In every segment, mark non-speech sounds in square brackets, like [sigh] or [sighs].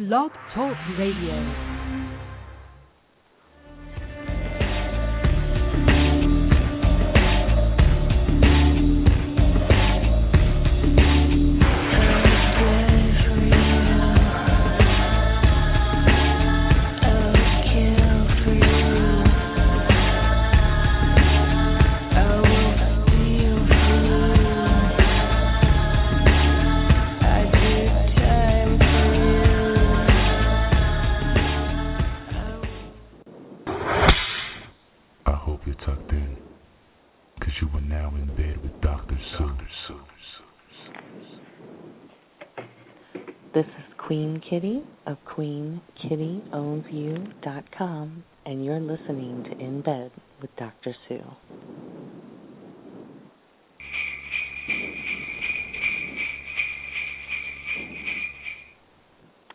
Blog Talk Radio. Kitty of QueenKittyOwnsYou.com, and you're listening to In Bed with Dr. Sue.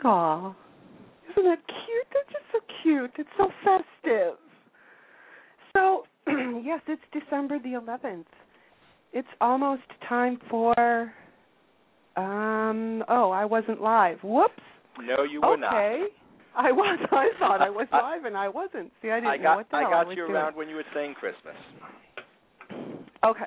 Aw, isn't that cute? They're just so cute. It's so festive. So, [clears throat] yes, it's December the 11th. It's almost time for. Um. Oh, I wasn't live. Whoops. No, you were not. okay. I was. [laughs] I thought I was live, and I wasn't. See, I didn't I got know what the I hell got was you doing. around when you were saying Christmas. Okay.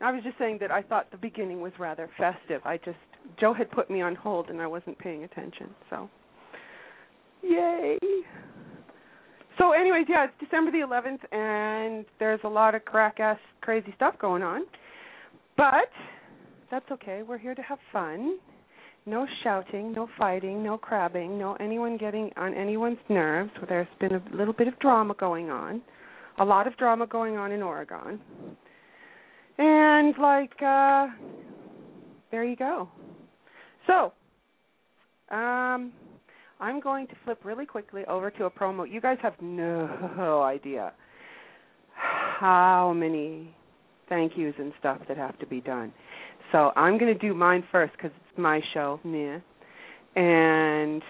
I was just saying that I thought the beginning was rather festive. I just Joe had put me on hold and I wasn't paying attention. So, yay. So, anyways, yeah, it's December the 11th, and there's a lot of crack ass crazy stuff going on. But that's okay. We're here to have fun. No shouting, no fighting, no crabbing, no anyone getting on anyone's nerves. There's been a little bit of drama going on, a lot of drama going on in Oregon. And like uh there you go. So, um I'm going to flip really quickly over to a promo. You guys have no idea how many thank yous and stuff that have to be done. So I'm going to do mine first because it's my show, yeah. And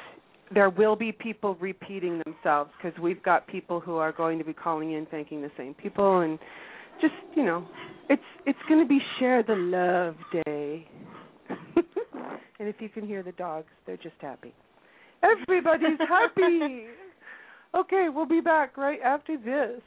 there will be people repeating themselves because we've got people who are going to be calling in thanking the same people and just you know it's it's going to be share the love day [laughs] and if you can hear the dogs they're just happy everybody's happy okay we'll be back right after this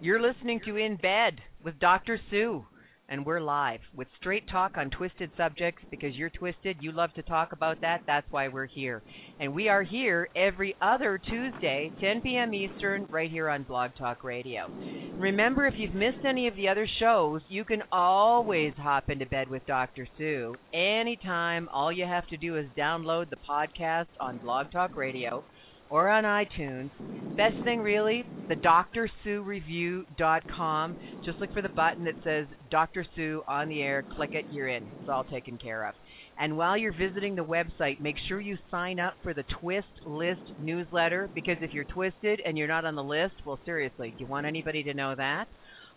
You're listening to In Bed with Dr. Sue, and we're live with straight talk on twisted subjects because you're twisted. You love to talk about that. That's why we're here. And we are here every other Tuesday, 10 p.m. Eastern, right here on Blog Talk Radio. Remember, if you've missed any of the other shows, you can always hop into bed with Dr. Sue anytime. All you have to do is download the podcast on Blog Talk Radio or on iTunes. Best thing really, the drsuereview.com. Just look for the button that says Dr. Sue on the air. Click it, you're in. It's all taken care of. And while you're visiting the website, make sure you sign up for the Twist List newsletter because if you're twisted and you're not on the list, well, seriously, do you want anybody to know that?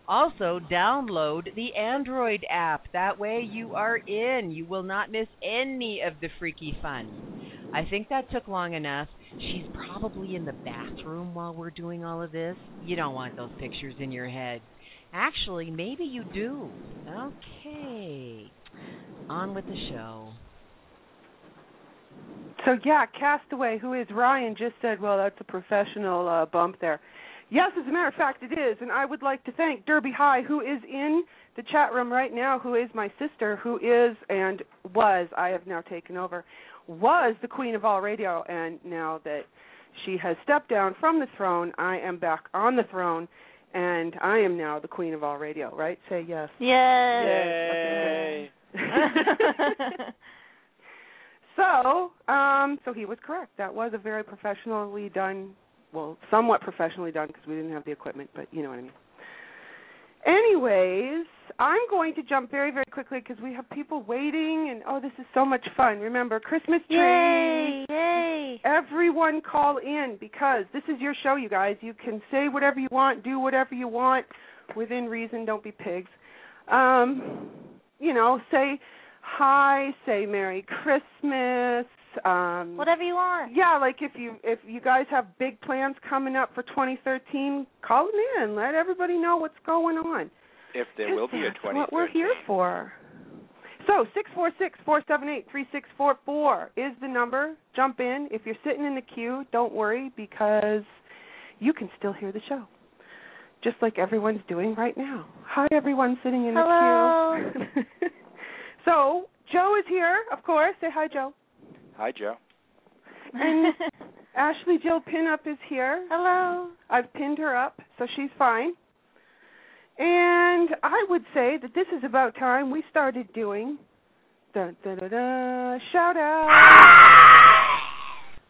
Also, download the Android app. That way you are in. You will not miss any of the freaky fun. I think that took long enough. She's probably in the bathroom while we're doing all of this. You don't want those pictures in your head. Actually, maybe you do. Okay. On with the show. So yeah, Castaway, who is Ryan, just said, "Well, that's a professional uh, bump there." Yes, as a matter of fact, it is, and I would like to thank Derby High, who is in the chat room right now, who is my sister, who is and was I have now taken over, was the queen of all radio, and now that she has stepped down from the throne, I am back on the throne, and I am now the queen of all radio. Right? Say yes. Yay! [laughs] So, um, so he was correct. That was a very professionally done, well, somewhat professionally done because we didn't have the equipment, but you know what I mean. Anyways, I'm going to jump very, very quickly because we have people waiting, and oh, this is so much fun. Remember, Christmas tree. Yay! Yay! Everyone call in because this is your show, you guys. You can say whatever you want, do whatever you want, within reason. Don't be pigs. Um, you know, say hi, say Merry Christmas. Um, Whatever you want. yeah, like if you if you guys have big plans coming up for 2013, call them in. Let everybody know what's going on. If there will be a That's 20. what we're here for. So six four six four seven eight three six four four is the number. Jump in. If you're sitting in the queue, don't worry because you can still hear the show. Just like everyone's doing right now. Hi everyone sitting in Hello. the queue. [laughs] so Joe is here, of course. Say hi, Joe. Hi, Joe. And [laughs] Ashley Jill Pinup is here. Hello. I've pinned her up, so she's fine. And I would say that this is about time we started doing da da da da shout out.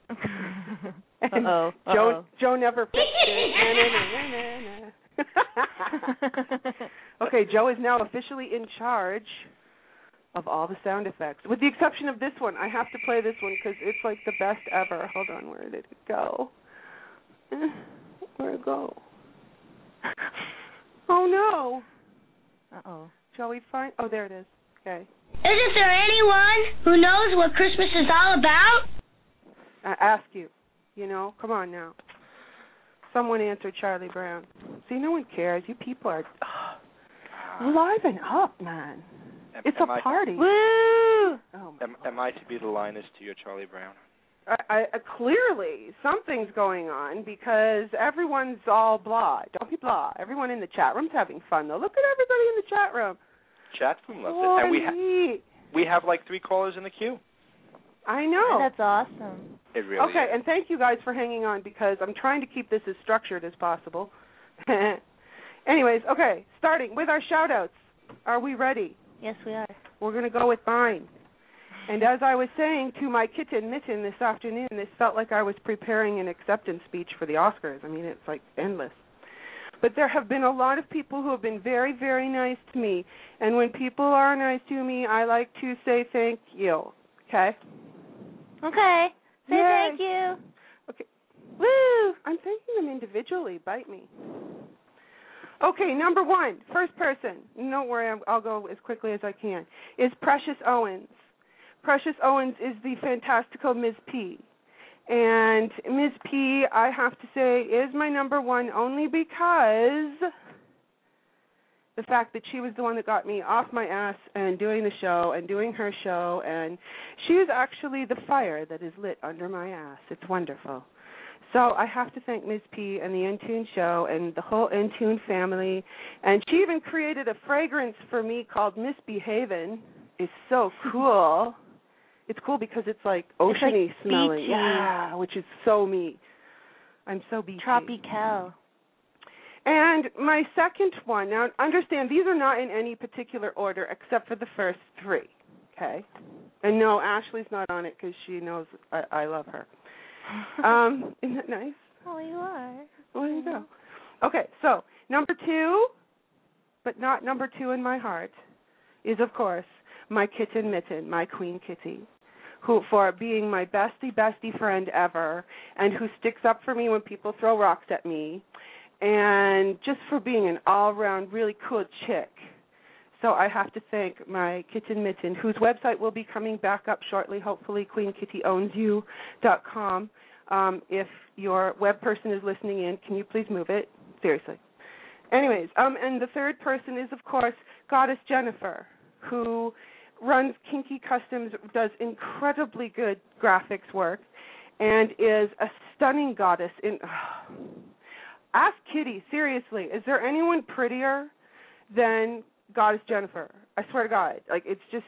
[laughs] And Uh-oh, Joe uh-oh. Joe never fixed it. Na, na, na, na, na. [laughs] okay, Joe is now officially in charge of all the sound effects, with the exception of this one. I have to play this one because it's like the best ever. Hold on, where did it go? Where'd it go? [laughs] Oh no, Uh-oh. shall we find? Oh, there it is. Okay, Isn't there anyone who knows what Christmas is all about? I ask you. You know, come on now. Someone answered Charlie Brown. See, no one cares. You people are [gasps] liven up, man. Am, It's am a I, party. Woo! Oh Am, am I to be the Linus to your Charlie Brown? I, I, uh, clearly something's going on because everyone's all blah. Don't be blah. Everyone in the chat room's having fun though. Look at everybody in the chat room. Chat room loves it, and we ha- we have like three callers in the queue. I know. That's awesome. It really okay, is. and thank you guys for hanging on because I'm trying to keep this as structured as possible. [laughs] Anyways, okay, starting with our shout outs. Are we ready? Yes, we are. We're going to go with mine. And as I was saying to my kitten Mitten this afternoon, this felt like I was preparing an acceptance speech for the Oscars. I mean, it's like endless. But there have been a lot of people who have been very, very nice to me. And when people are nice to me, I like to say thank you. Okay? Okay. Say Yay. thank you. Okay. Woo! I'm thanking them individually. Bite me. Okay, number one, first person. Don't worry, I'll go as quickly as I can. Is Precious Owens. Precious Owens is the fantastical Ms. P. And Ms. P, I have to say, is my number one only because the fact that she was the one that got me off my ass and doing the show and doing her show and she is actually the fire that is lit under my ass. It's wonderful. So I have to thank Ms. P and the Intune show and the whole Intune family. And she even created a fragrance for me called Misbehavin'. It's so cool. It's cool because it's like It's like oceany smelling. beachy. Yeah, which is so me. I'm so beachy. Tropical. And my second one, now understand these are not in any particular order except for the first three. Okay? And no, Ashley's not on it because she knows I, I love her. [laughs] Um, isn't that nice? Oh, you are. Well, there you go. Okay, so number two, but not number two in my heart, is of course my kitten Mitten, my queen kitty, who for being my bestie bestie friend ever, and who sticks up for me when people throw rocks at me, and just for being an all-round really cool chick. So I have to thank my kitchen Mitten, whose website will be coming back up shortly. Hopefully, QueenKittyOwnsYou.com. Um, if your web person is listening in, can you please move it? Seriously. Anyways, um, and the third person is of course Goddess Jennifer, who runs Kinky Customs, does incredibly good graphics work, and is a stunning goddess. In [sighs] ask Kitty seriously, is there anyone prettier than Goddess Jennifer? I swear to God, like it's just.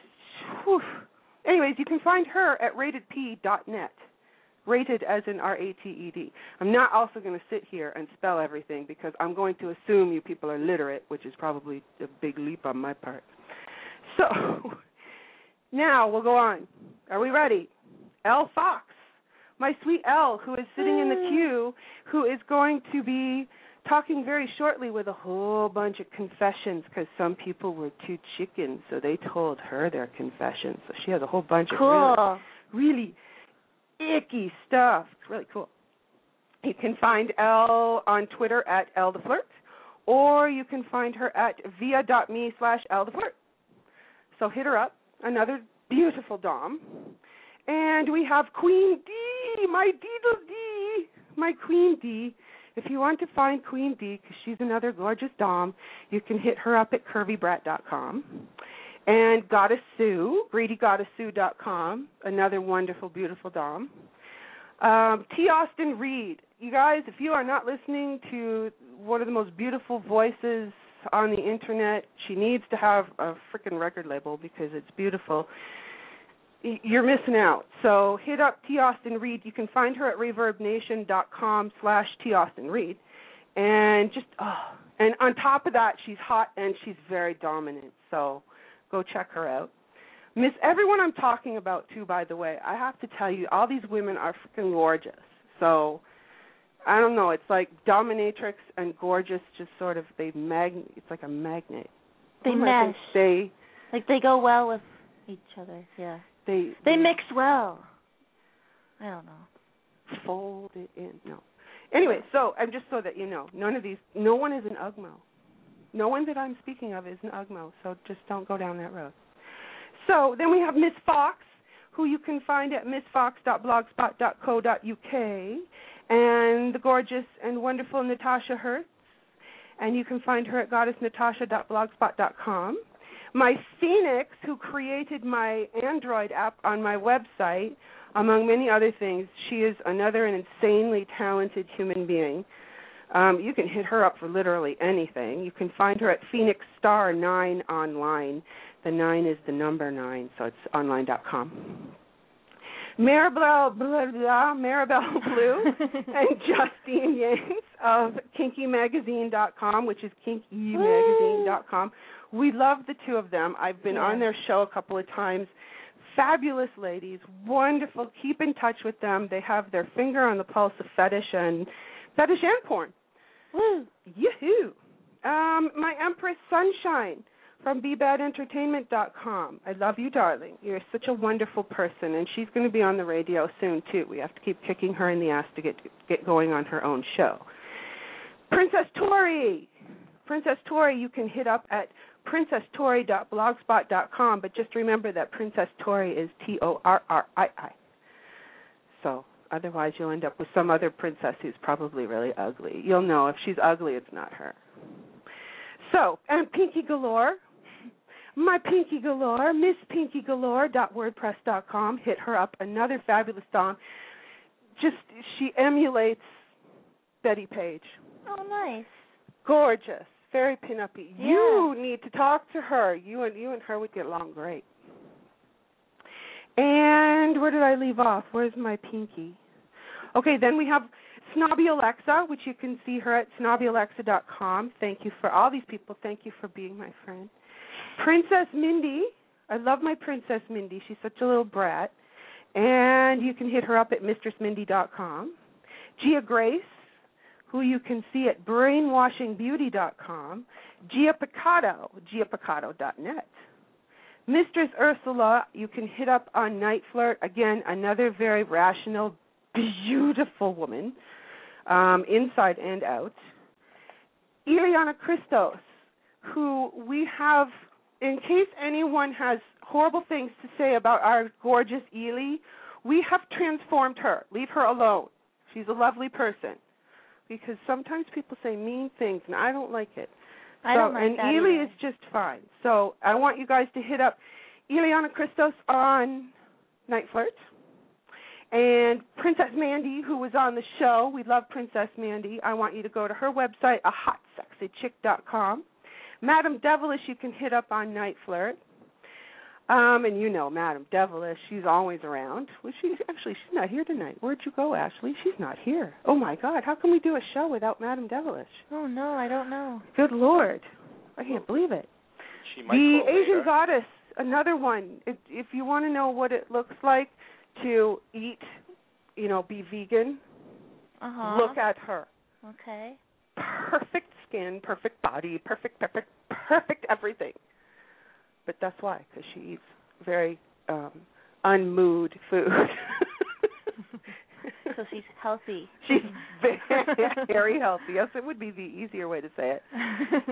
Whew. Anyways, you can find her at ratedp.net rated as in R A T E D. I'm not also going to sit here and spell everything because I'm going to assume you people are literate, which is probably a big leap on my part. So [laughs] now we'll go on. Are we ready? Elle Fox, my sweet Elle, who is sitting in the mm. queue, who is going to be talking very shortly with a whole bunch of confessions because some people were too chicken, so they told her their confessions. So she has a whole bunch of really really icky stuff. It's really cool. You can find Elle on Twitter at Elle the Flirt, or you can find her at via.me slash Elle the Flirt. So hit her up. Another beautiful Dom. And we have Queen D, my Deedle D, my Queen D. If you want to find Queen D, because she's another gorgeous Dom, you can hit her up at curvybrat.com. And Goddess Sue, greedygoddesssue.com, another wonderful, beautiful dom. Um, T. Austin Reed. You guys, if you are not listening to one of the most beautiful voices on the internet, she needs to have a freaking record label because it's beautiful. You're missing out. So hit up T. Austin Reed. You can find her at reverbnation.com slash T. Austin Reed. And just, oh, and on top of that, she's hot and she's very dominant. So go check her out. Miss everyone I'm talking about too, by the way, I have to tell you, all these women are freaking gorgeous. So I don't know, it's like dominatrix and gorgeous just sort of they mag it's like a magnet. They oh What mesh. saying? Like they go well with each other. Yeah. They They mix well. I don't know. fold it in. No. Anyway, so I'm just so that you know, none of these no one is an Ugmo. No one that I'm speaking of is an Ugmo, so just don't go down that road. So then we have Miss Fox, who you can find at missfox.blogspot.co.uk, and the gorgeous and wonderful Natasha Hertz, and you can find her at goddessnatasha.blogspot.com. My Phoenix, who created my Android app on my website, among many other things, she is another an insanely talented human being. Um, you can hit her up for literally anything. You can find her at Phoenix Star Nine online. The nine is the number nine, so it's online.com. Maribel blah, blah, Maribel [laughs] Blue [laughs] and Justine Yanks of KinkyMagazine.com, which is KinkyMagazine.com. We love the two of them. I've been Yeah. on their show a couple of times. Fabulous ladies, wonderful. Keep in touch with them. They have their finger on the pulse of fetish and fetish and porn. Woo. Yoo-hoo. Um, my Empress Sunshine from BeBadEntertainment.com. I love you, darling. You're such a wonderful person, and she's going to be on the radio soon too. We have to keep kicking her in the ass to get get going on her own show. Princess Tori. Princess Tori, you can hit up at princesstori.blogspot.com, but just remember that Princess Tori is T O R R I I. So otherwise, you'll end up with some other princess who's probably really ugly. You'll know if she's ugly, it's not her. So, and Pinky Galore, my Pinky Galore, Miss Pinky Galore.wordpress.com. Hit her up. Another fabulous song. Just she emulates Bettie Page. Oh, nice. Gorgeous, very pin-uppy. You need to talk to her. You and you and her would get along great. And where did I leave off? Where's my pinky? Okay, then we have Snobby Alexa, which you can see her at snobbyalexa.com. Thank you for all these people. Thank you for being my friend. Princess Mindy. I love my Princess Mindy. She's such a little brat. And you can hit her up at mistressmindy.com. Gia Grace, who you can see at brainwashingbeauty.com. Gia Picato, giapicato.net. Mistress Ursula, you can hit up on Night Flirt. Again, another very rational, beautiful woman, um, inside and out. Ileana Christos, who we have, in case anyone has horrible things to say about our gorgeous Ely, we have transformed her. Leave her alone. She's a lovely person. Because sometimes people say mean things, and I don't like it. I so, don't like and that Ely either. is just fine. So I want you guys to hit up Ileana Christos on Night Flirt. And Princess Mandy, who was on the show, we love Princess Mandy. I want you to go to her website, a hotsexychick.com. Madam Devilish, you can hit up on Night Flirt. Um, and you know Madam Devilish, she's always around. Well, she's actually she's not here tonight. Where'd you go, Ashley? She's not here. Oh my God, how can we do a show without Madam Devilish? Oh no, I don't know. Good Lord, I can't believe it. She might The Asian later. Goddess, another one. If, if you want to know what it looks like to eat, you know, be vegan, Uh huh. look at her. Okay. Perfect skin, perfect body, perfect, perfect, perfect everything. But that's why, because she eats very um unmoved food. [laughs] So she's healthy. She's very, very healthy. Yes, it would be the easier way to say it.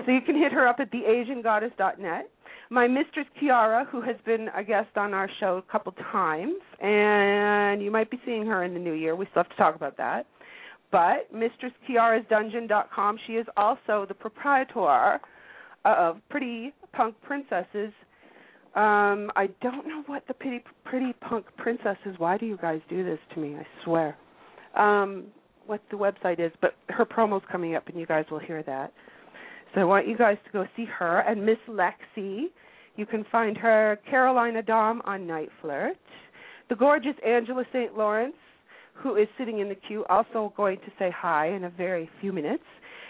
So you can hit her up at theasiangoddess.net. My mistress Kiara, who has been a guest on our show a couple times, and you might be seeing her in the new year. We still have to talk about that. But MistressKiara'sDungeon.com, she is also the proprietor of Pretty Punk Princesses Um, I don't know what the pretty pretty punk princess is. Why do you guys do this to me? I swear. Um, what the website is, but her promo's coming up, and you guys will hear that. So I want you guys to go see her and Miss Lexi. You can find her Carolina Dom on Night Flirt. The gorgeous Angela St. Lawrence, who is sitting in the queue, also going to say hi in a very few minutes.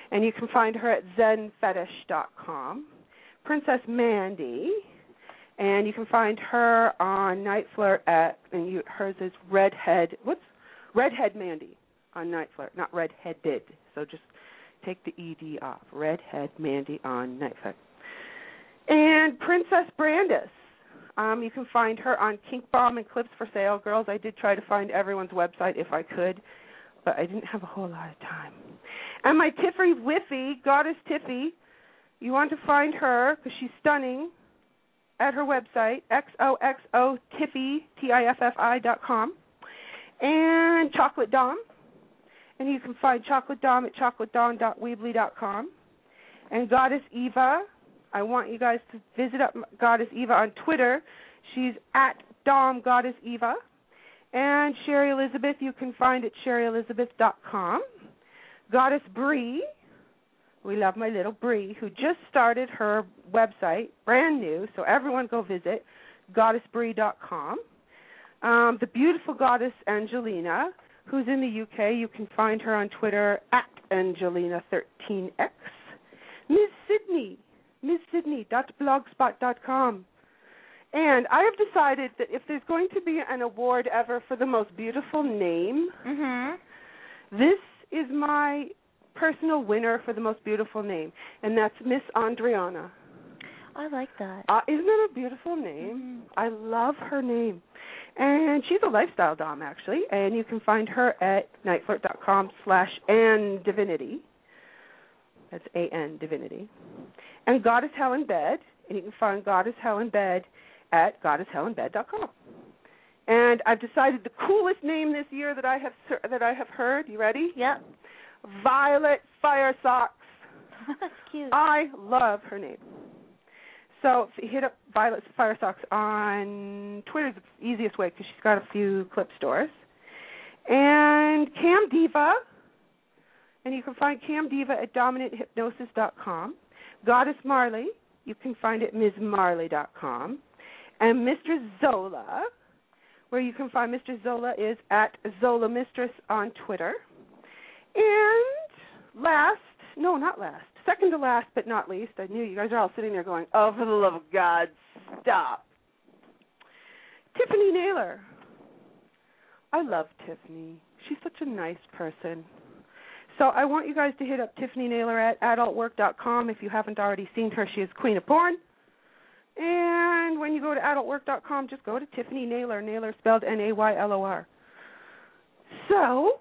And you can find her at zenfetish.com. Princess Mandy, and you can find her on Night Flirt at and you, hers is Redhead. What's Redhead Mandy on Night Flirt, not Redheaded. So just take the ed off. Redhead Mandy on Night Flirt. And Princess Brandis. Um, you can find her on Kink Bomb and Clips for Sale. Girls, I did try to find everyone's website if I could, but I didn't have a whole lot of time. And my Tiffy Whiffy, Goddess Tiffy, you want to find her because she's stunning at her website, xoxo tiffy, T-I-F-F-I dot com, and Chocolate Dom. And you can find Chocolate Dom at chocolateDom.weebly dot com. And Goddess Eva, I want you guys to visit up Goddess Eva on Twitter. She's at Dom Goddess Eva. And Sherry Elizabeth, you can find at sherryelizabeth.com. Goddess Bree, we love my little Bree, who just started her website, brand new, so everyone go visit goddessbree.com. Um, the beautiful goddess Angelina, who's in the UK, you can find her on Twitter at Angelina13x. Miss Sydney, Miss Sydney.blogspot.com. And I have decided that if there's going to be an award ever for the most beautiful name, Mhm. this is my personal winner for the most beautiful name, and that's Miss Andriana. I like that. Uh, isn't that a beautiful name? I love her name. And she's a lifestyle dom, actually, and you can find her at nightflirt.com slash Ann Divinity. That's A-N Divinity. And Goddess Hell in Bed, and you can find Goddess Hell in Bed at goddesshellinbed.com. And I've decided the coolest name this year that I have that I have heard. You ready? Yep. Violet Fire Socks. [laughs] That's cute. I love her name. So hit up Violet Fire Socks on Twitter, is the easiest way because she's got a few clip stores. And Cam Diva, and you can find Cam Diva at dominanthypnosis.com. Goddess Marley, you can find at MsMarley.com. And Mr. Zola, where you can find Mr. Zola is at Zola Mistress on Twitter. And last, no, not last, second to last but not least, I knew you guys are all sitting there going, oh, for the love of God, stop. Tiffany Naylor. I love Tiffany. She's such a nice person. So I want you guys to hit up Tiffany Naylor at adultwork.com if you haven't already seen her. She is Queen of Porn. And when you go to adultwork.com, just go to Tiffany Naylor, Naylor spelled N A Y L O R. So,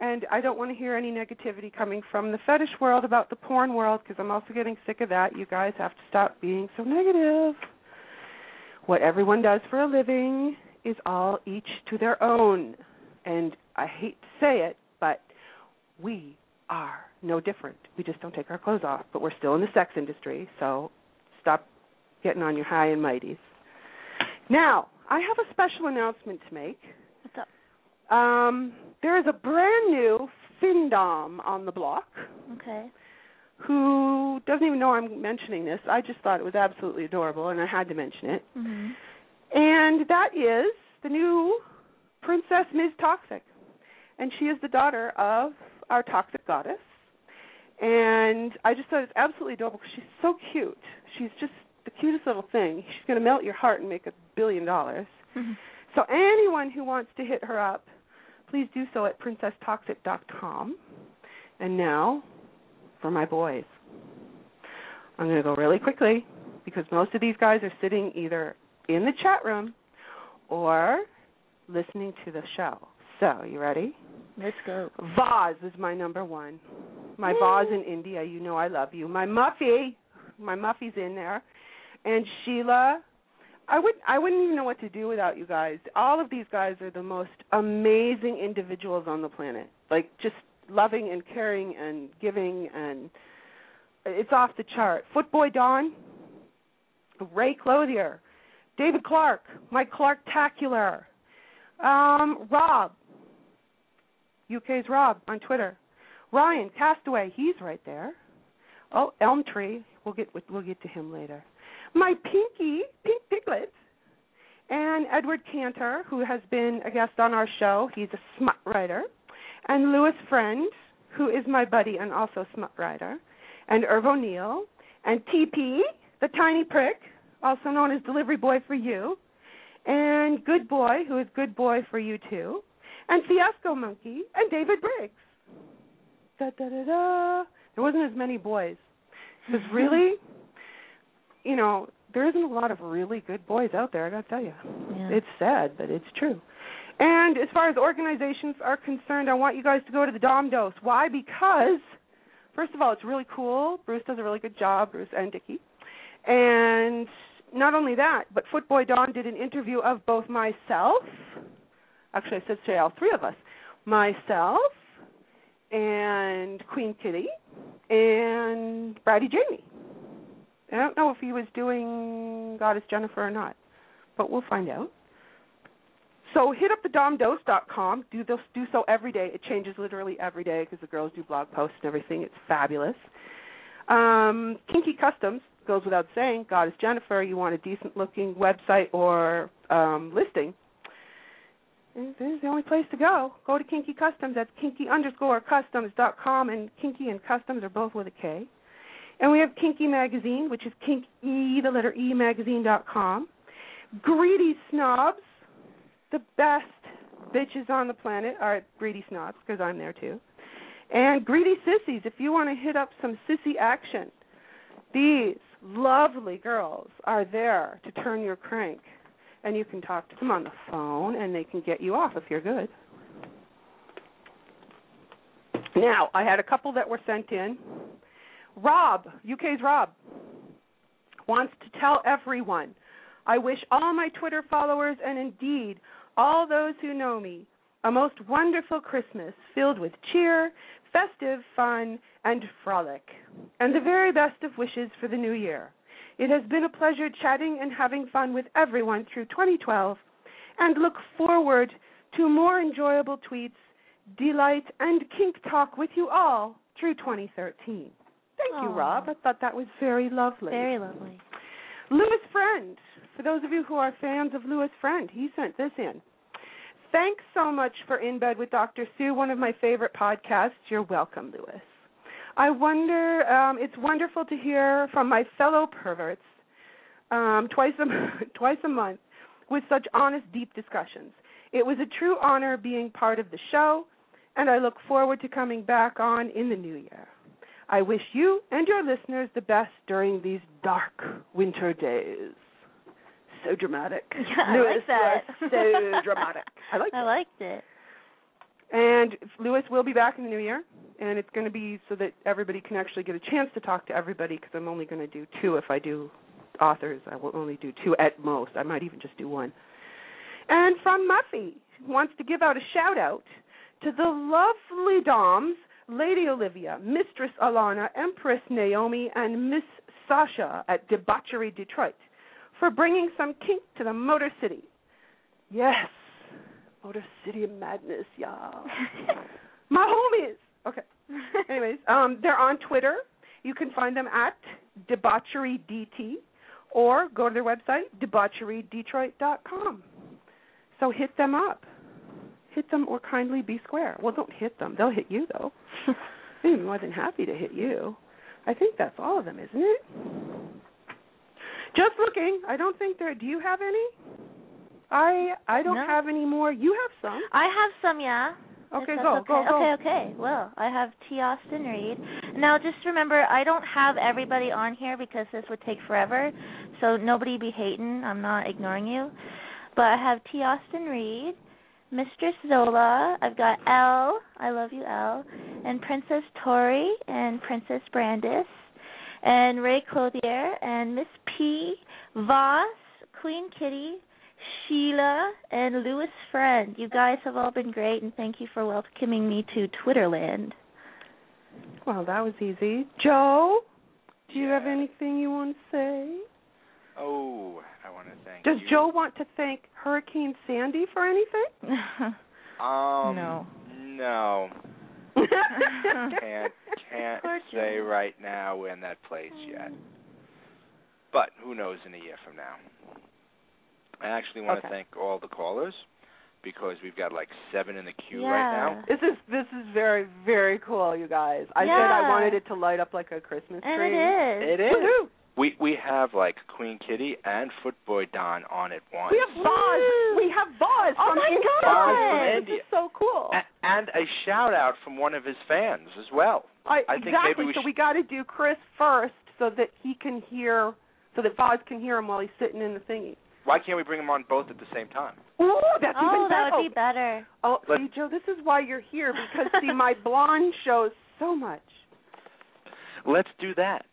and I don't want to hear any negativity coming from the fetish world about the porn world because I'm also getting sick of that. You guys have to stop being so negative. What everyone does for a living is all each to their own. And I hate to say it, but we are no different. We just don't take our clothes off, but we're still in the sex industry, so stop getting on your high and mighties. Now, I have a special announcement to make. What's up? Um, there is a brand new FinDom on the block Okay. who doesn't even know I'm mentioning this. I just thought it was absolutely adorable, and I had to mention it. Mhm. And that is the new Princess Ms. Toxic. And she is the daughter of our toxic goddess. And I just thought it's absolutely adorable because she's so cute. She's just the cutest little thing. She's going to melt your heart and make a billion dollars. Mhm. So anyone who wants to hit her up, please do so at princesstoxic.com. And now for my boys. I'm going to go really quickly because most of these guys are sitting either in the chat room or listening to the show. So, you ready? Let's go. Vaz is my number one. My Vaz in India, you know I love you. My Muffy, my Muffy's in there, and Sheila. I would I wouldn't even know what to do without you guys. All of these guys are the most amazing individuals on the planet. Like just loving and caring and giving and it's off the chart. Footboy Don, Ray Clothier, David Clark, Mike Clark-tacular. Um, Rob, UK's Rob on Twitter. Ryan Castaway, he's right there. Oh, Elm Tree, we'll get we'll get to him later. My Pinky, Pink Piglet, and Edward Cantor, who has been a guest on our show. He's a smut writer, and Lewis Friend, who is my buddy and also smut writer, and Irv O'Neill, and TP, the tiny prick, also known as Delivery Boy for You, and Good Boy, who is Good Boy for You too, and Fiasco Monkey, and David Briggs. Da da da da. There wasn't as many boys. Because [laughs] really, you know, there isn't a lot of really good boys out there. I gotta tell you, Yeah. it's sad, but it's true. And as far as organizations are concerned, I want you guys to go to the Dom Dose. Why? Because first of all, it's really cool. Bruce does a really good job, Bruce and Dickie. And not only that, but Footboy Don did an interview of both myself. Actually, I said say all three of us. Myself and Queen Kitty and Brady Jamie. I don't know if he was doing Goddess Jennifer or not, but we'll find out. So hit up the domdose.com. Do this, do so every day. It changes literally every day because the girls do blog posts and everything. It's fabulous. Um, Kinky Customs goes without saying. Goddess Jennifer, you want a decent looking website or um, listing. This is the only place to go. Go to Kinky Customs. That's kinky underscore customs dot com, and Kinky and Customs are both with a K. And we have Kinky Magazine, which is kinky, the letter E, com. Greedy Snobs, the best bitches on the planet are Greedy Snobs, because I'm there too. And Greedy Sissies, if you want to hit up some sissy action, these lovely girls are there to turn your crank and you can talk to them on the phone and they can get you off if you're good. Now, I had a couple that were sent in. Rob, UK's Rob, wants to tell everyone I wish all my Twitter followers and indeed all those who know me a most wonderful Christmas filled with cheer, festive fun, and frolic, and the very best of wishes for the new year. It has been a pleasure chatting and having fun with everyone through 2012 and look forward to more enjoyable tweets, delight, and kink talk with you all through 2013. Thank you, Rob. I thought that was very lovely. Very lovely. Lewis Friend, for those of you who are fans of Lewis Friend, he sent this in. Thanks so much for In Bed with Dr. Sue, one of my favorite podcasts. You're welcome, Lewis. I wonder, um, it's wonderful to hear from my fellow perverts um, twice a [laughs] twice a month with such honest, deep discussions. It was a true honor being part of the show, and I look forward to coming back on in the new year. I wish you and your listeners the best during these dark winter days. So dramatic. [laughs] Yeah, I like that. so [laughs] dramatic. I like I liked it. and Lewis will be back in the new year, and it's going to be so that everybody can actually get a chance to talk to everybody. Because I'm only going to do two if I do authors. I will only do two at most. I might even just do one. And from Muffy wants to give out a shout out to the lovely Doms, Lady Olivia, Mistress Alana, Empress Naomi, and Miss Sasha at Debauchery Detroit for bringing some kink to the Motor City. Yes, Motor City of Madness, y'all. [laughs] My homies. Okay. Anyways, um, they're on Twitter. You can find them at debaucherydt or go to their website, debaucherydetroit.com. So hit them up. Hit them or kindly be square. Well, don't hit them. They'll hit you, though. [laughs] They'd be more than happy to hit you. I think that's all of them, isn't it? Just looking. I don't think there. Do you have any? I I don't No. have any more. You have some. I have some, yeah. Okay, go, okay. go, go. Okay, okay. Well, I have T. Austin Reed. Now, just remember, I don't have everybody on here because this would take forever. So nobody be hating. I'm not ignoring you. But I have T. Austin Reed, Mistress Zola. I've got Elle. I love you, Elle. And Princess Tori and Princess Brandis. And Ray Clothier and Miss P. Voss, Queen Kitty, Sheila, and Lewis Friend. You guys have all been great, and thank you for welcoming me to Twitterland. Well, that was easy. Joe, do you have anything you want to say? Oh, I want to thank Does you. Joe want to thank Hurricane Sandy for anything? [laughs] Um, No. No. [laughs] Can't can't Poor say right now we're in that place yet. But who knows in a year from now. I actually want to thank all the callers because we've got like seven in the queue Yeah. right now. This is this is very very cool, you guys. I said I wanted it to light up like a Christmas tree. and tree. it is. It is. Woohoo. We we have like Queen Kitty and Footboy Don on at once. We have Boz. We have Boz Oh from my India. God. Boz from This India. is so cool. A- and a shout out from one of his fans as well. I, I think exactly. maybe we so sh- we got to do Chris first, so that he can hear, so that Boz can hear him while he's sitting in the thingy. Why can't we bring them on both at the same time? Ooh, that's Oh, even that better. would be better. Oh, Let- see, Joe, this is why you're here because see, my [laughs] blonde shows so much. Let's do that.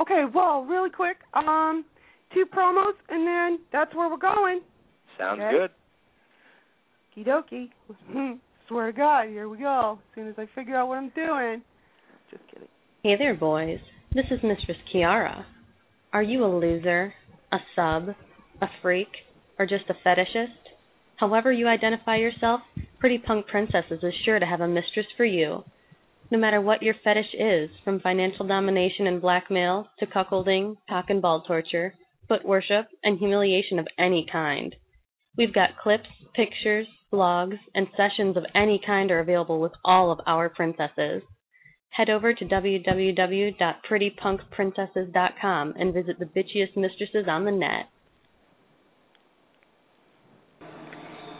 Okay, well, really quick, um, two promos, and then that's where we're going. Sounds Okay. good. Okie dokie. [laughs] Swear to God, here we go. As soon as I figure out what I'm doing. Just kidding. Hey there, boys. This is Mistress Kiara. Are you a loser, a sub, a freak, or just a fetishist? However you identify yourself, Pretty Punk Princesses is sure to have a mistress for you. No matter what your fetish is, from financial domination and blackmail to cuckolding, cock and ball torture, foot worship, and humiliation of any kind. We've got clips, pictures, blogs, and sessions of any kind are available with all of our princesses. Head over to www.prettypunkprincesses.com and visit the bitchiest mistresses on the net.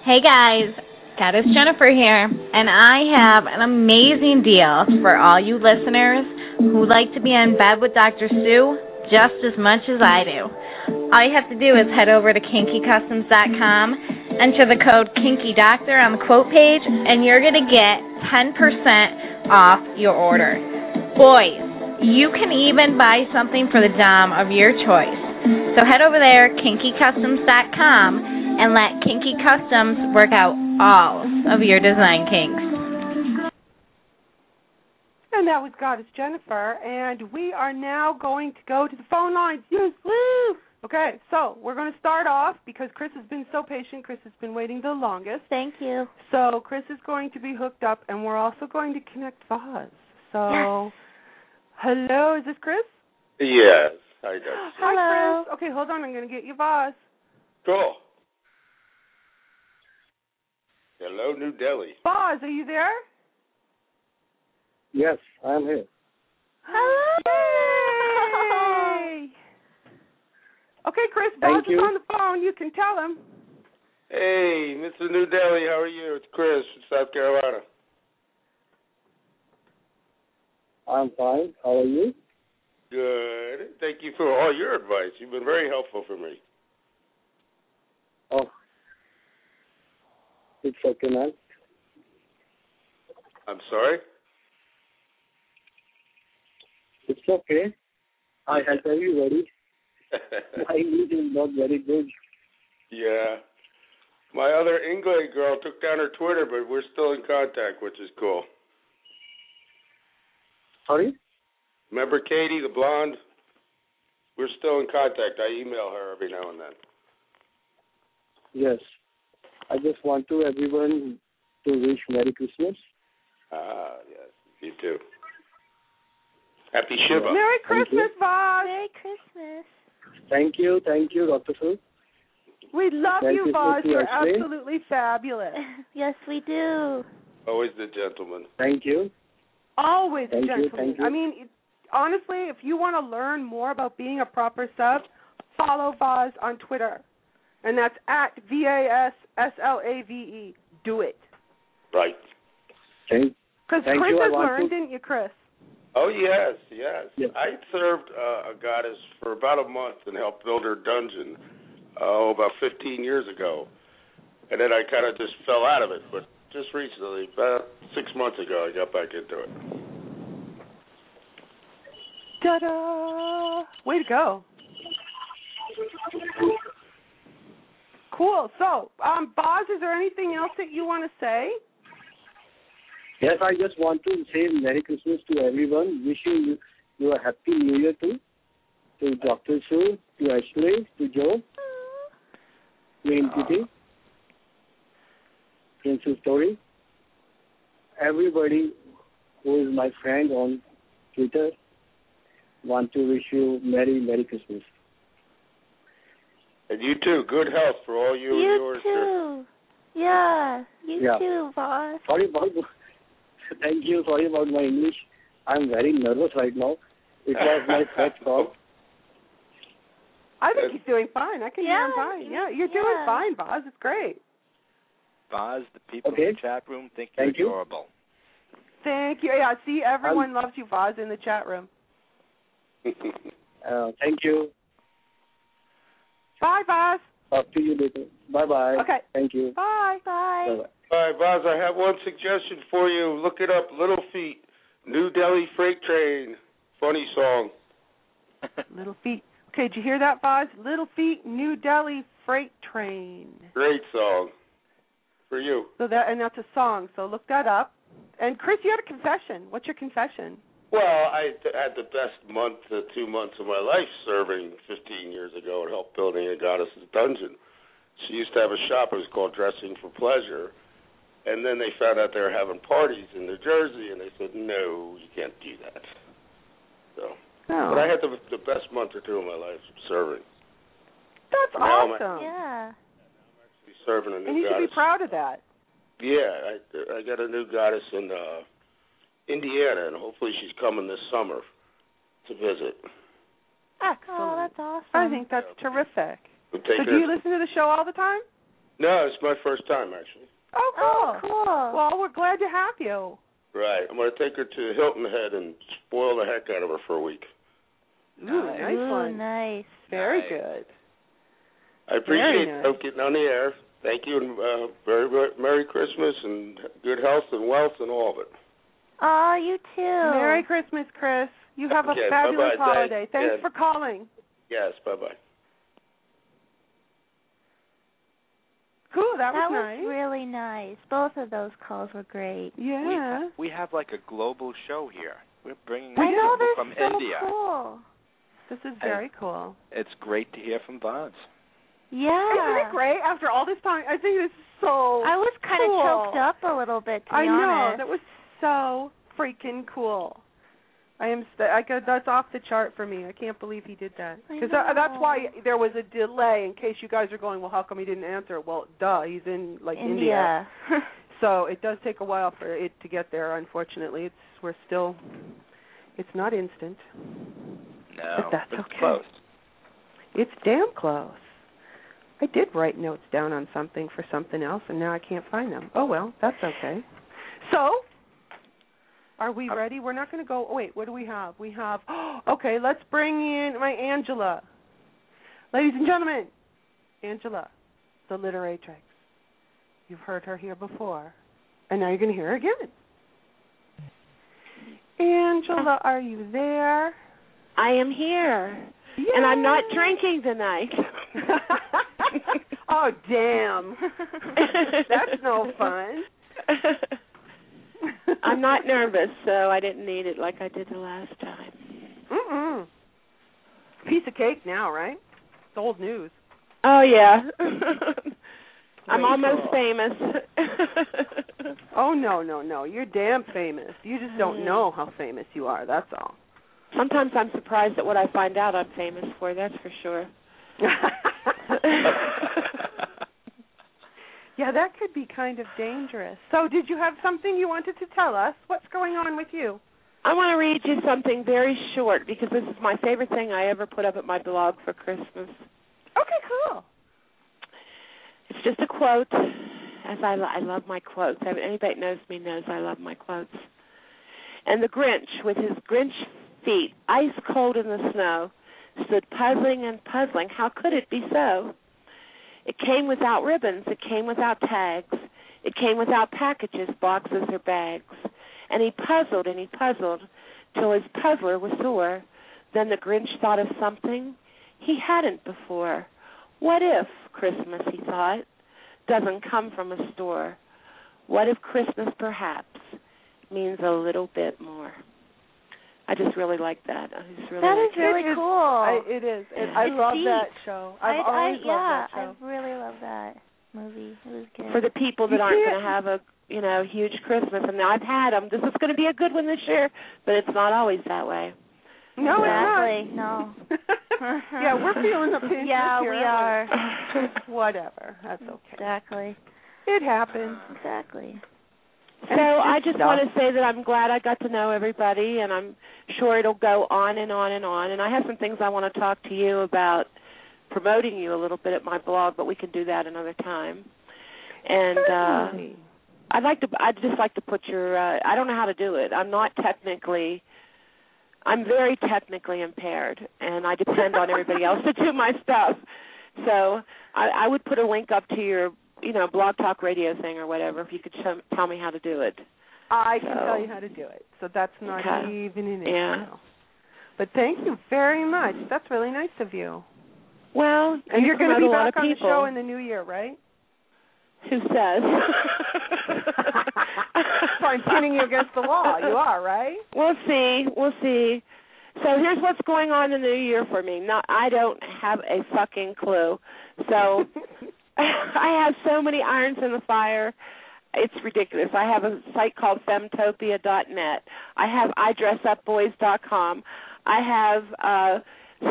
Hey guys, Goddess Jennifer here, and I have an amazing deal for all you listeners who like to be in bed with Dr. Sue just as much as I do. All you have to do is head over to kinkycustoms.com, enter the code KinkyDoctor on the quote page, and you're going to get 10% off your order. Boys, you can even buy something for the dom of your choice. So head over there, kinkycustoms.com, and let Kinky Customs work out all of your design kinks. And that was Goddess Jennifer, and we are now going to go to the phone lines. Yes, woo! Okay, so we're going to start off because Chris has been so patient. Chris has been waiting the longest. Thank you. So Chris is going to be hooked up, and we're also going to connect Voz. So, Yes. hello, is this Chris? Yes. Hi, Dr. Hi, Hello. Chris. Okay, hold on. I'm going to get you Voz. Cool. Hello, New Delhi. Voz, are you there? Yes, I am here. Hello. Yay! Okay, Chris, Voz Thank is on the phone. You can tell him. Hey, Mr. New Delhi, how are you? It's Chris from South Carolina. I'm fine. How are you? Good. Thank you for all your advice. You've been very helpful for me. It's okay, man. I'm sorry? It's okay. I help everybody. [laughs] My English is not very good. yeah. My other England girl took down her Twitter, but we're still in contact, which is cool. Sorry? Remember Katie, the blonde? We're still in contact. I email her every now and then. Yes. I just want to everyone to wish Merry Christmas. Ah, yes. You too. Happy Shiva. Merry Christmas, Voz. Merry Christmas. Thank you, thank you, Dr. Sue. We love Merry you, Christmas Voz. to you, You're Ashley. absolutely fabulous. [laughs] yes, we do. Always the gentleman. Thank you. Always a Thank you, gentleman. thank you. I mean, it, honestly, if you want to learn more about being a proper sub, follow Voz on Twitter, and that's at V A S S L A V E. Do it. Right. Thank, Because Thank Chris you, I has learned, to- didn't you, Chris? Oh yes, yes. Yes. I served uh, a goddess for about a month and helped build her dungeon. Oh, about 15 years ago, and then I kind of just fell out of it. But just recently, about six months ago, I got back into it. Ta-da! Way to go. Cool. So, um, Boz, is there anything else that you want to say? yes, I just want to say Merry Christmas to everyone. Wishing you, you a Happy New Year too. to Dr. Sue, to Ashley, to Joe, to Entity, Princess Tori, everybody who is my friend on Twitter, want to wish you Merry, Merry Christmas. And you too. Good health for all you, and You yours. too. Yeah, you Yeah. too, boss. Sorry about, thank you, sorry about my English. I'm very nervous right now. It was my [laughs] first call. I think he's doing fine. I can hear him fine. Yeah, you're doing fine, Boz. It's great. Boz, the people Okay. in the chat room think Thank you're you. adorable. Thank you. Yeah, see, everyone loves you, Boz, in the chat room. Uh, thank you. Bye, Boz. Talk to you later. Bye bye. Okay. Thank you. Bye. Bye. Bye bye. All right, Boz, I have one suggestion for you. Look it up. Little Feat, New Delhi Freight Train. Funny song. [laughs] [laughs] Little Feat. Okay, did you hear that, Boz? Little Feat, New Delhi Freight Train. Great song. For you. So that and that's a song. So look that up. And Chris, you had a confession. What's your confession? Well, I th- had the best month to two months of my life serving 15 years ago and helped building a goddess's dungeon. She used to have a shop. It was called Dressing for Pleasure. And then they found out they were having parties in New Jersey, and they said, no, you can't do that. So, Oh, but I had the the best month or two of my life serving. that's now I'm awesome. Yeah. Serving a new And you should be proud of that. Yeah, I I got a new goddess in uh Indiana, and hopefully she's coming this summer to visit. Excellent. Oh, that's awesome. I think that's terrific. We'll take So her. do you listen to the show all the time? no, it's my first time actually. Oh, Oh, cool. cool. Well, we're glad to have you. Right, I'm going to take her to Hilton Head and spoil the heck out of her for a week. Ooh, Nice. nice Ooh, one. nice. Very Nice. good. I appreciate Very nice. help getting on the air. Thank you, and uh, very very Merry Christmas and good health and wealth and all of it. Oh, you too. Merry Christmas, Chris. You have a Okay, fabulous bye-bye. holiday. Thank- Thanks yeah. for calling. Yes, bye bye. Cool, that, That was was nice. really nice. Both of those calls were great. yeah. We have like a global show here. We're bringing I know people they're from so India. cool. This is very cool. It's great to hear from Boz. Yeah. Isn't it great? After all this time, I think this is so. I was kind cool. of choked up a little bit to be I know honest. that was so freaking cool. I am. St- I go. that's off the chart for me. I can't believe he did that. I Because uh, that's why there was a delay. In case you guys are going, well, how come he didn't answer? Well, duh, he's in like India. [laughs] [laughs] so it does take a while for it to get there. Unfortunately, it's we're still. It's not instant. No, But that's it's okay. close. It's damn close. I did write notes down on something for something else, and now I can't find them. Oh well, that's okay. [laughs] So, are we uh, ready? We're not going to go. Oh, wait, what do we have? We have. Oh, [gasps] okay, let's bring in my Angela. Ladies and gentlemen, Angela, the literatrix. You've heard her here before, and now you're going to hear her again. Angela, uh-huh. are you there? I am here, and I'm not drinking tonight. [laughs] oh damn! [laughs] That's no fun. [laughs] I'm not [laughs] nervous, so I didn't need it like I did the last time. Mm-mm. Piece of cake now, right? It's old news. Oh yeah. [laughs] I'm almost cool. famous. [laughs] Oh no, no, no! You're damn famous. You just don't Mm. know how famous you are. That's all. Sometimes I'm surprised at what I find out I'm famous for. That's for sure. Yeah, that could be kind of dangerous. So, did you have something you wanted to tell us? What's going on with you? I want to read you something very short because this is my favorite thing I ever put up at my blog for Christmas. Okay, cool. It's just a quote. As I, I love my quotes. Anybody that knows me knows I love my quotes. And the Grinch, with his Grinch feet ice cold in the snow, stood puzzling and puzzling. How could it be so? It came without ribbons. It came without tags. It came without packages, boxes, or bags. And he puzzled and he puzzled till his puzzler was sore. Then the Grinch thought of something he hadn't before. What if Christmas, he thought, doesn't come from a store? What if Christmas perhaps means a little bit more? I just really like that. I just really That like is really It is- cool. I, it is. It, I It's love deep. that show. I've I, always I, yeah, loved that show. I really love that movie. It was good. for the people that You aren't going to have a you know huge Christmas. And I've had them. This is going to be a good one this year, but it's not always that way. No, exactly. it's No. [laughs] yeah, we're feeling the pinch. Yeah, here, we aren't are. [laughs] Whatever. That's okay. Exactly. It happens. Exactly. So I just want to say that I'm glad I got to know everybody, and I'm sure it'll go on and on and on. And I have some things I want to talk to you about promoting you a little bit at my blog, but we can do that another time. And uh I'd like to I'd just like to put your uh I don't know how to do it. I'm not technically I'm very technically impaired and I depend on everybody else to do my stuff. So I I would put a link up to your you know blog talk radio thing or whatever if you could show, tell me how to do it. I can tell you how to do it. So that's not Okay. even an issue. Yeah. But thank you very much. That's really nice of you. Well, And you you're going to be back on the show in the new year, right? Who says? [laughs] so I'm pinning you against the wall. You are, right? We'll see. We'll see. So here's what's going on in the new year for me. Not I don't have a fucking clue. So [laughs] [laughs] I have so many irons in the fire. It's ridiculous. I have a site called femtopia.net. I have idressupboys.com. I have uh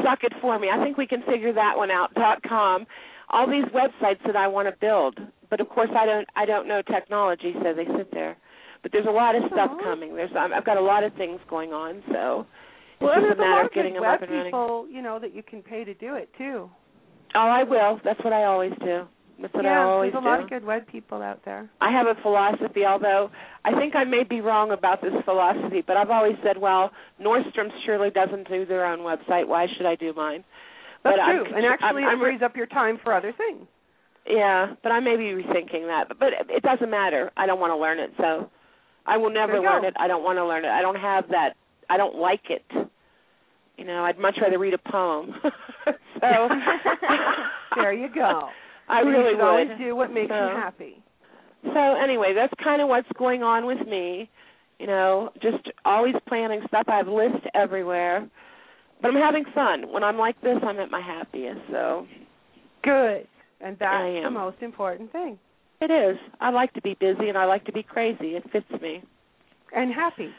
Suck It For Me. I think we can figure that one out. dot com. All these websites that I want to build, but of course I don't. I don't know technology, so they sit there. But there's a lot of stuff Uh-huh. coming. There's um, I've got a lot of things going on, so it's Well, just a matter lot of getting them up and running. people, you know, that you can pay to do it too. Oh, I will. That's what I always do. That's what yeah, I always there's a do. lot of good web people out there. I have a philosophy, although I think I may be wrong about this philosophy, but I've always said, well, Nordstrom surely doesn't do their own website. Why should I do mine? That's but true. I'm, and actually, I'm, it frees up your time for other things. Yeah, but I may be rethinking that. But, but it doesn't matter. I don't want to learn it, so I will never learn go. it. I don't want to learn it. I don't have that. I don't like it. You know, I'd much rather read a poem. [laughs] so [laughs] there you go. [laughs] I really would. always do what makes So- you happy. So anyway, that's kind of what's going on with me. You know, just always planning stuff. I have lists everywhere, but I'm having fun. When I'm like this, I'm at my happiest. So Good. And that's the most important thing. it is. I like to be busy and I like to be crazy. It fits me. And happy.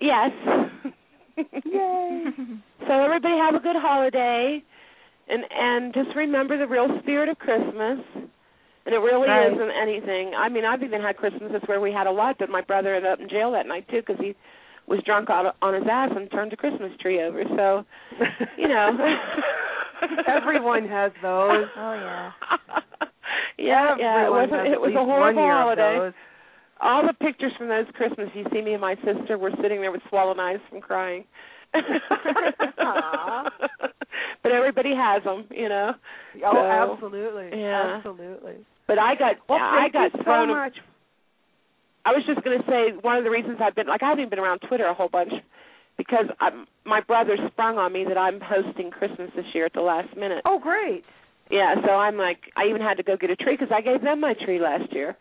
Yes. [laughs] Yay. [laughs] so everybody have a good holiday, and and just remember the real spirit of Christmas. And it really Right. isn't anything. I mean, I've even had Christmases where we had a lot, but my brother ended up in jail that night too because he was drunk on, on his ass and turned a Christmas tree over. So, you know, [laughs] Everyone has those. Oh yeah. [laughs] yeah, yeah. It Everyone wasn't. has It was a horrible one year of holiday. All the pictures from those Christmas, you see me and my sister were sitting there with swollen eyes from crying. [laughs] But everybody has them, you know. Oh, So, absolutely. yeah. Absolutely. But I got Well, I got so thrown. much. I was just going to say one of the reasons I've been like I haven't even been around Twitter a whole bunch because I'm, my brother sprung on me that I'm hosting Christmas this year at the last minute. Oh, great. Yeah, so I'm like I even had to go get a tree because I gave them my tree last year.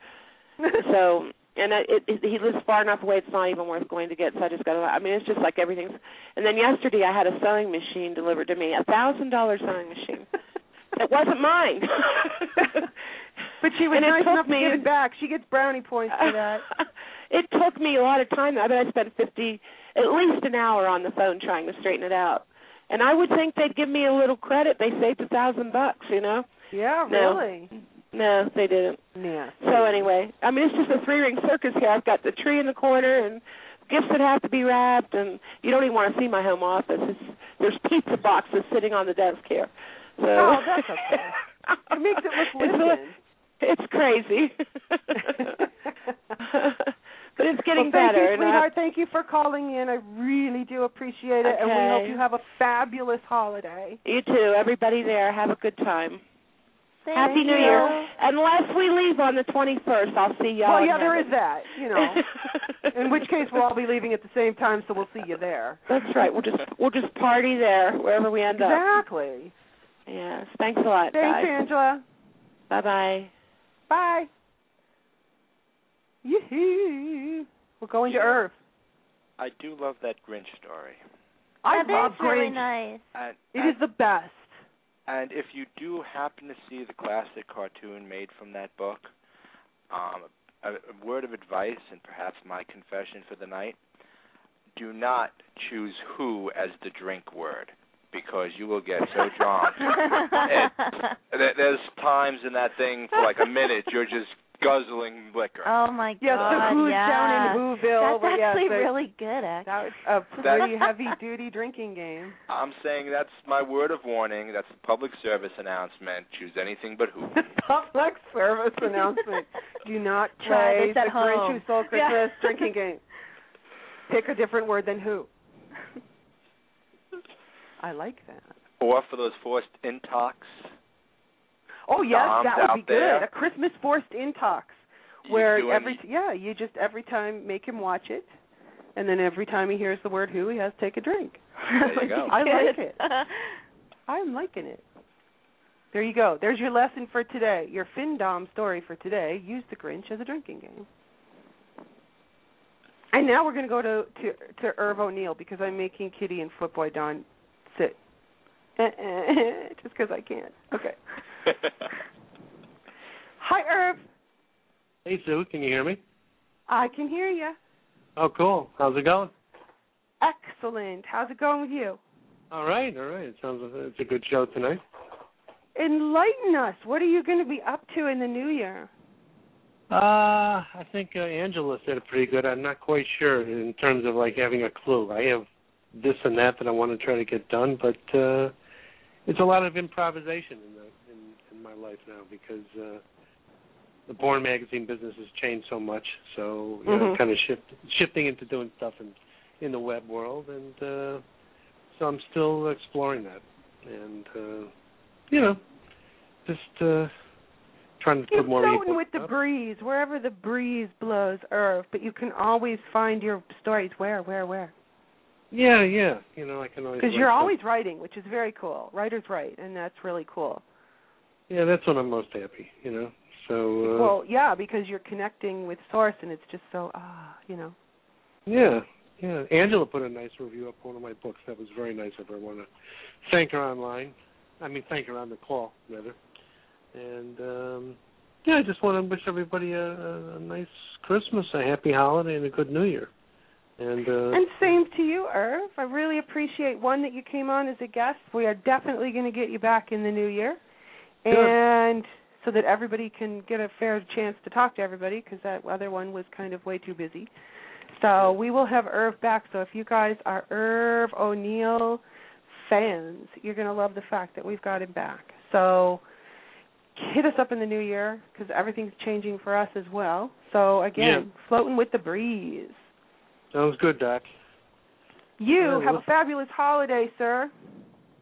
[laughs] so and it, it, he lives far enough away; it's not even worth going to get. So I just got to. I mean, it's just like everything's. And then yesterday, I had a sewing machine delivered to me, a thousand dollar sewing machine. [laughs] it wasn't mine. [laughs] but she was And nice enough me- to give it back. She gets brownie points for that. [laughs] it took me a lot of time. I bet I spent fifty, at least an hour on the phone trying to straighten it out. And I would think they'd give me a little credit. They saved a thousand bucks, you know. Yeah, No. really. No, they didn't. Yeah. So anyway, I mean, it's just a three ring circus here. I've got the tree in the corner and gifts that have to be wrapped, and you don't even want to see my home office. It's, there's pizza boxes sitting on the desk here. So Oh, that's okay. [laughs] It makes it look it's, lived in. it's crazy, [laughs] but it's getting well, thank better. You, sweetheart. Thank you for calling in. I really do appreciate it, and we hope you have a fabulous holiday. you too. Everybody there, have a good time. Thank Happy New you. Year. Unless we leave on the 21st, I'll see y'all. well, yeah, there is that. You know, [laughs] in which case we'll all be leaving at the same time, so we'll see you there. That's right. We'll just we'll just party there wherever we end up. Exactly. Yes. Thanks a lot, Thanks, guys. Angela. Bye bye. Bye. Yee-hoo. We're going to Earth. I do love that Grinch story. I that love is really nice. And, It and, is the best. And if you do happen to see the classic cartoon made from that book, um, a, a word of advice and perhaps my confession for the night: do not choose "who" as the drink word because you will get so drunk. [laughs] There- There's times in that thing for like a minute you're just guzzling liquor. oh my Yes, god, the Who's yeah. down in Whoville. That's where- yes, actually really good, actually. That was a pretty heavy duty drinking game. [laughs] I'm saying that's my word of warning. That's a public service announcement. Choose anything but who. Public service announcement. [laughs] Do not Try play this the at Grinch home. Who Stole Yeah. [laughs] Drinking game. Pick a different word than who. I like that. Or for those forced intox. Oh yes, Doms that would be there. good. A Christmas forced intox, where doing- every yeah, you just every time make him watch it, and then every time he hears the word who, he has to take a drink. There you go. [laughs] I like it. I'm liking it. There you go. There's your lesson for today. Your FinDom story for today. Use the Grinch as a drinking game. And now we're going to go to to to Irv O'Neill because I'm making Kitty and Footboy Don sit. [laughs] Just because I can't. Okay. [laughs] Hi, Irv. Hey Sue, can you hear me? I can hear you. Oh, cool. How's it going? Excellent. How's it going with you? All right, all right. It sounds like it's a good show tonight. Enlighten us. What are you going to be up to in the new year? Uh, I think uh, Angela said it pretty good. I'm not quite sure in terms of like having a clue. I have this and that that I want to try to get done, but uh it's a lot of improvisation in the in, in my life now because uh the Born magazine business has changed so much. So you know, Mhm. kind of shift shifting into doing stuff in in the web world, and uh so I'm still exploring that, and uh you know, just uh trying to You're put more floating with the up. breeze, wherever the breeze blows, Irv. But you can always find your stories where, where, where. Yeah, yeah. You know, I can always Because you're always writing, which is very cool. Writers write, and that's really cool. Yeah, that's when I'm most happy. You know. So. Uh, well, yeah, because you're connecting with source, and it's just so ah, you know. Yeah, yeah. Angela put a nice review up one of my books. That was very nice of her. I want to thank her online. I mean, thank her on the call rather. And um yeah, I just want to wish everybody a, a, a nice Christmas, a happy holiday, and a good New Year. And uh And same to you, Irv. I really appreciate one that you came on as a guest. We are definitely going to get you back in the new year. And so that everybody can get a fair chance to talk to everybody, because that other one was kind of way too busy. So we will have Irv back. So if you guys are Irv O'Neill fans, you're going to love the fact that we've got him back. So hit us up in the new year because everything's changing for us as well. So again, floating with the breeze. sounds good, Doc. You Yeah, have a fabulous holiday, sir.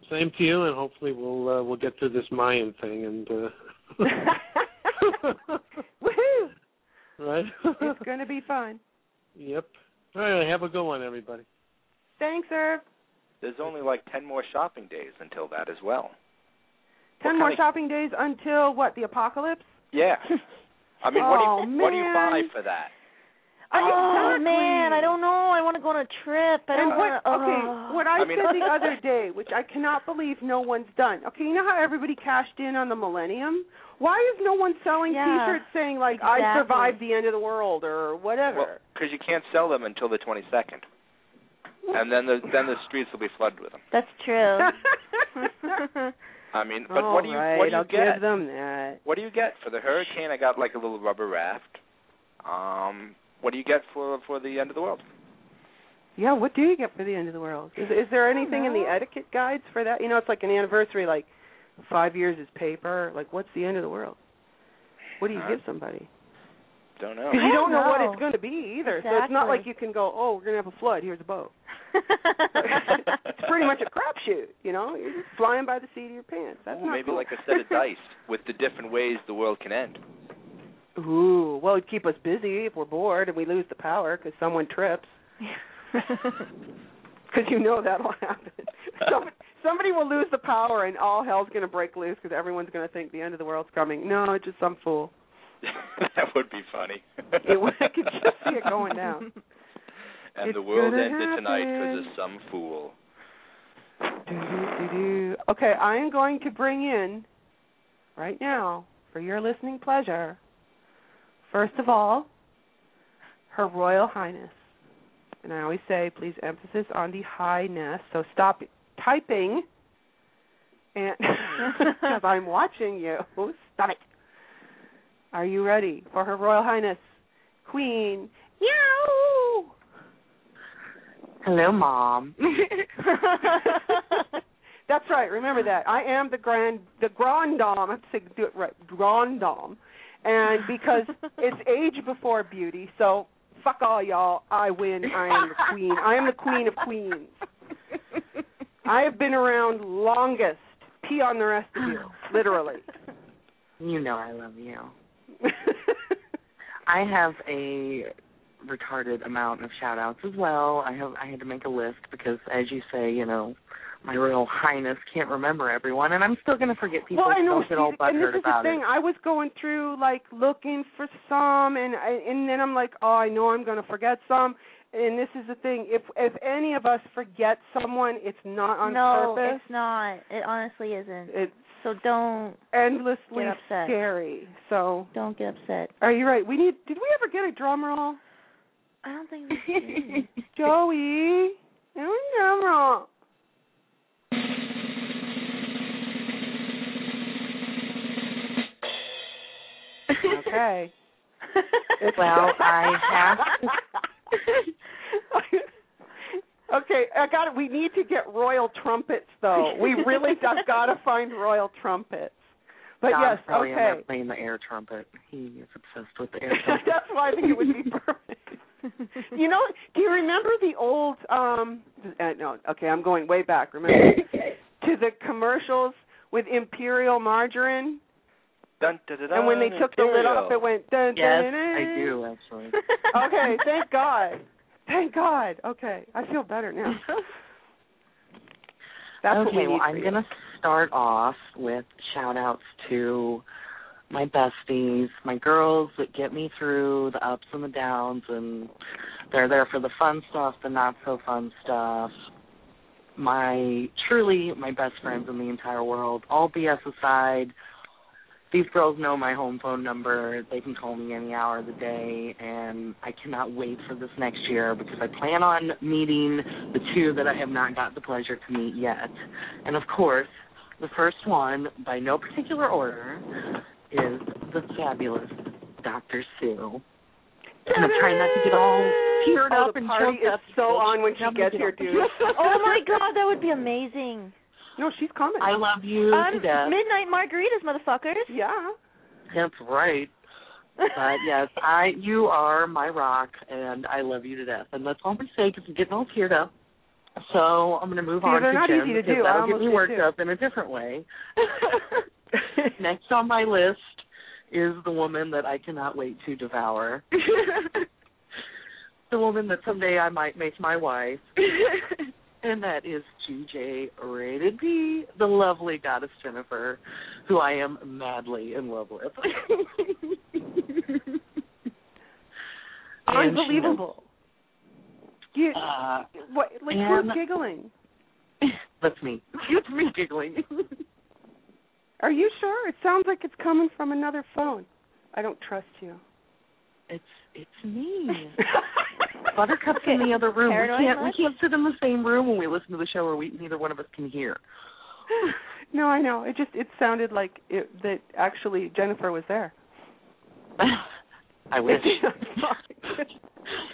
Same to you, and hopefully we'll uh, we'll get through this Mayan thing and. uh [laughs] Woohoo! [laughs] Right. It's going to be fun. Yep. All right. Have a good one, everybody. Thanks, Irv. There's only like ten more shopping days until that as well. Ten What more kind of- shopping days until what? The apocalypse? Yeah. [laughs] I mean, what do Oh, you what do you buy for that? Oh Exactly. man, I don't know. I want to go on a trip. I and don't what? wanna, Okay, oh. what I, I mean- said the [laughs] other day, which I cannot believe no one's done. Okay, you know how everybody cashed in on the millennium? Why is no one selling Yeah, T-shirts saying like "I survived the end of the world" or whatever? Well, because you can't sell them until the 22nd, and then the then the streets will be flooded with them. That's true. [laughs] I mean, but All what do you right, what do you I'll get? give them that. What do you get for the hurricane? I got like a little rubber raft. Um, what do you get for for the end of the world? Yeah, what do you get for the end of the world? Is is there anything in the etiquette guides for that? You know, it's like an anniversary, like five years is paper. Like, what's the end of the world? What do you Uh, give somebody? Don't know. Because you don't don't know what it's going to be either. So it's not like you can go, oh, we're going to have a flood. Here's a boat. [laughs] it's pretty much a crapshoot. You know, you're just flying by the seat of your pants. That's Ooh, not maybe cool. like a set of [laughs] dice with the different ways the world can end. Ooh, well, it'd keep us busy if we're bored and we lose the power because someone trips. [laughs] Because you know that'll happen. Somebody, somebody will lose the power and all hell's going to break loose because everyone's going to think the end of the world's coming. No, it's just some fool. [laughs] that would be funny. [laughs] It, I could just see it going down. And It's the world gonna ended tonight because of some fool. Okay, I am going to bring in right now for your listening pleasure. First of all, Her Royal Highness. And I always say, please emphasis on the highness. So stop typing, and [laughs] because I'm watching you. Stop it. Are you ready for Her Royal Highness, Queen? Yow! Hello, Mom. [laughs] That's right. Remember that. I am the grand, the grand dame. I have to say, do it right. Grand dame. And [laughs] because it's age before beauty, so fuck all y'all. I win. I am the queen. I am the queen of queens. I have been around longest. Pee on the rest of you, [laughs] literally. You know I love you. [laughs] I have a retarded amount of shout outs as well. I have I had to make a list because as you say, you know, my royal highness can't remember everyone and I'm still gonna forget people well, I know. don't get all see, and this butthurt is the thing. it. I was going through like looking for some, and I, and then I'm like, oh, I know I'm going to forget some. And this is the thing. If if any of us forget someone, it's not on no, purpose. it's not. It honestly isn't. It's so don't endlessly get upset. scary. So don't get upset. Are you right? We need. Did we ever get a drum roll? I don't think we [laughs] did. Joey, a drum roll. Okay. [laughs] Well, [laughs] I have [laughs] okay, I got it. We need to get royal trumpets, though. We really have got to find royal trumpets. But Don's yes, probably okay. there playing the air trumpet. He is obsessed with the air trumpet. That's why I think it would be perfect. you know, do you remember the old? um uh, No, okay, I'm going way back. Remember to the commercials with Imperial margarine, Dun, dun, dun, and when they dun, took the lid off, it went. Dun, Yes, dun, dun, I do actually. [laughs] [laughs] okay, thank God. Thank God. Okay, I feel better now. That's what okay, we need well, for I'm you. going to start off with shout outs to my besties, my girls that get me through the ups and the downs, and they're there for the fun stuff, the not so fun stuff. My truly my best friends in the entire world. All BS aside, these girls know my home phone number. They can call me any hour of the day, and I cannot wait for this next year because I plan on meeting the two that I have not got the pleasure to meet yet. And of course, the first one, by no particular order, is the fabulous Dr. Sue. And I'm trying not to get all teared Oh, up the and party choked is up. so on when she gets here, get dude. [laughs] oh my God, that would be amazing. No, she's coming. I love you Um, to death. midnight margaritas, motherfuckers. Yeah. That's right. But [laughs] yes, I you are my rock, and I love you to death. And that's all I'm gonna say because I'm getting all teared up. So I'm gonna move See, on they're to not Jim easy to because do. I that'll get me worked too. up in a different way. [laughs] Next on my list is the woman that I cannot wait to devour. [laughs] the woman that someday I might make my wife. And that is GJ Rated P, the lovely goddess Jennifer, who I am madly in love with. [laughs] And she knows- Unbelievable. You, Uh, what? Like who's giggling? [laughs] That's me. It's me giggling. Are you sure? It sounds like it's coming from another phone. I don't trust you. It's it's me. [laughs] Buttercup's in the other room. We can't we can't sit in the same room when we listen to the show, or we neither one of us can hear. no, I know. It just it sounded like it, that actually Jennifer was there. I [laughs] wish.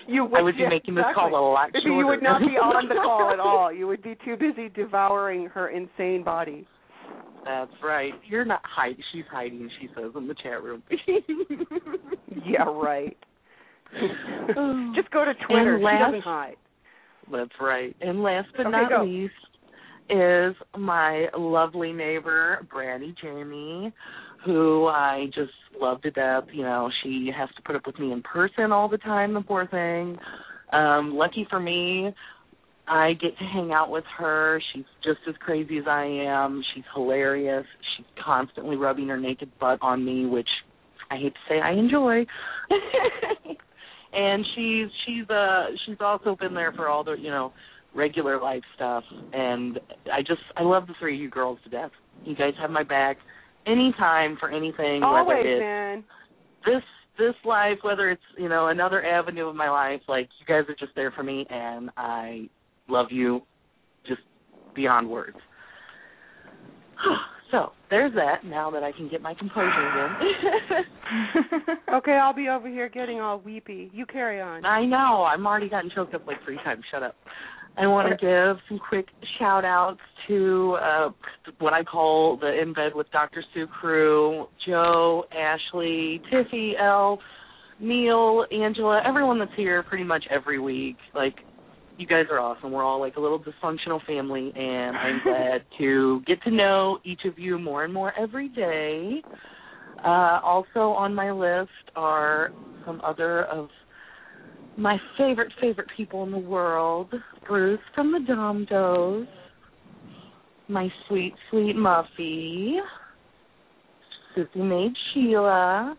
you would, I would be yeah, making this exactly. call a lot shorter. You would not be on the call at [laughs] all. You would be too busy devouring her insane body. That's right. You're not hiding. She's hiding. She says in the chat room. [laughs] Yeah, right. [laughs] Just go to Twitter. And she last- doesn't hide. That's right. And last but Okay, not go. least is my lovely neighbor, Brandy Jamie, who I just love to death. You know, she has to put up with me in person all the time, the poor thing. Um, lucky for me, I get to hang out with her. She's just as crazy as I am. She's hilarious. She's constantly rubbing her naked butt on me, which I hate to say I enjoy. [laughs] and she's she's uh she's also been there for all the you know regular life stuff and I just I love the three of you girls to death. You guys have my back anytime for anything Always, whether it's man. this this life, whether it's you know another avenue of my life, like you guys are just there for me, and I love you just beyond words. [sighs] so there's that. Now that I can get my composure again. [laughs] okay, I'll be over here getting all weepy. You carry on. I know. I'm already gotten choked up like three times. Shut up. I want to give some quick shout outs to uh, what I call the In Bed with Dr. Sue crew Joe, Ashley, Tiffy, Elle, Neil, Angela, everyone that's here pretty much every week. Like, you guys are awesome. We're all like a little dysfunctional family, and I'm [laughs] glad to get to know each of you more and more every day. Uh, also on my list are some other of my favorite, favorite people in the world. Bruce from the Domdos. My sweet, sweet Muffy. Sissy Maid Sheila.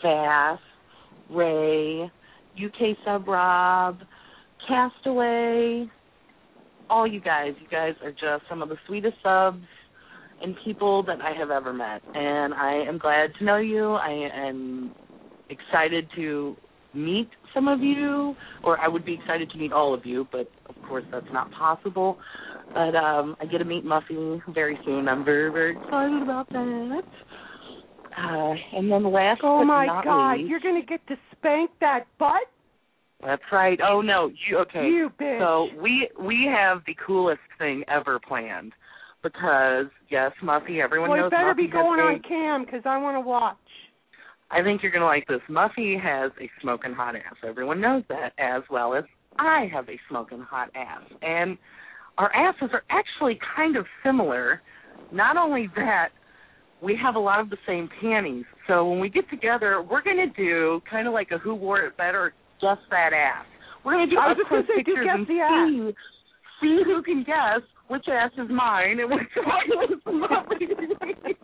Vass. Ray. UK Sub Rob. Castaway. All you guys. You guys are just some of the sweetest subs and people that I have ever met. And I am glad to know you. I am excited to meet some of you, or I would be excited to meet all of you, but of course that's not possible. But um I get to meet Muffy very soon. I'm very, very excited about that. Uh, and then last Oh my God, least, you're gonna get to spank that butt? That's right. Oh no, you okay? You bitch. So we we have the coolest thing ever planned because yes, Muffy. Everyone knows. well, knows it better Muffy be going a- on cam because I want to watch. I think you're going to like this. Muffy has a smoking hot ass. Everyone knows that, as well as I have a smoking hot ass. And our asses are actually kind of similar. Not only that, we have a lot of the same panties. So when we get together, we're going to do kind of like a who wore it better, just that ass. We're going to do I was just gonna say, do guess and the ass. see, see who can guess which ass is mine and which [laughs] one is Muffy.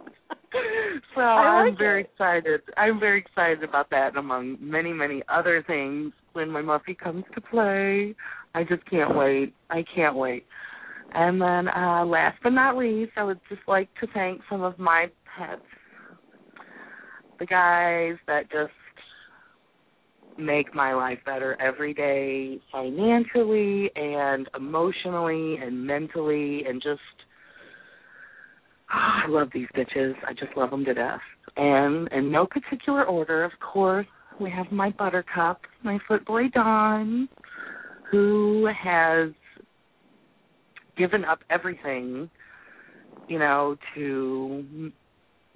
[laughs] so I I'm very it. excited. I'm very excited about that, among many, many other things. When my Muffy comes to play, I just can't wait. I can't wait. And then, uh last but not least, I would just like to thank some of my pets, the guys that just make my life better every day, financially and emotionally and mentally, and just Ah, I love these bitches. I just love them to death. And in no particular order, of course, we have my Buttercup, my footboy Don, who has given up everything, you know, to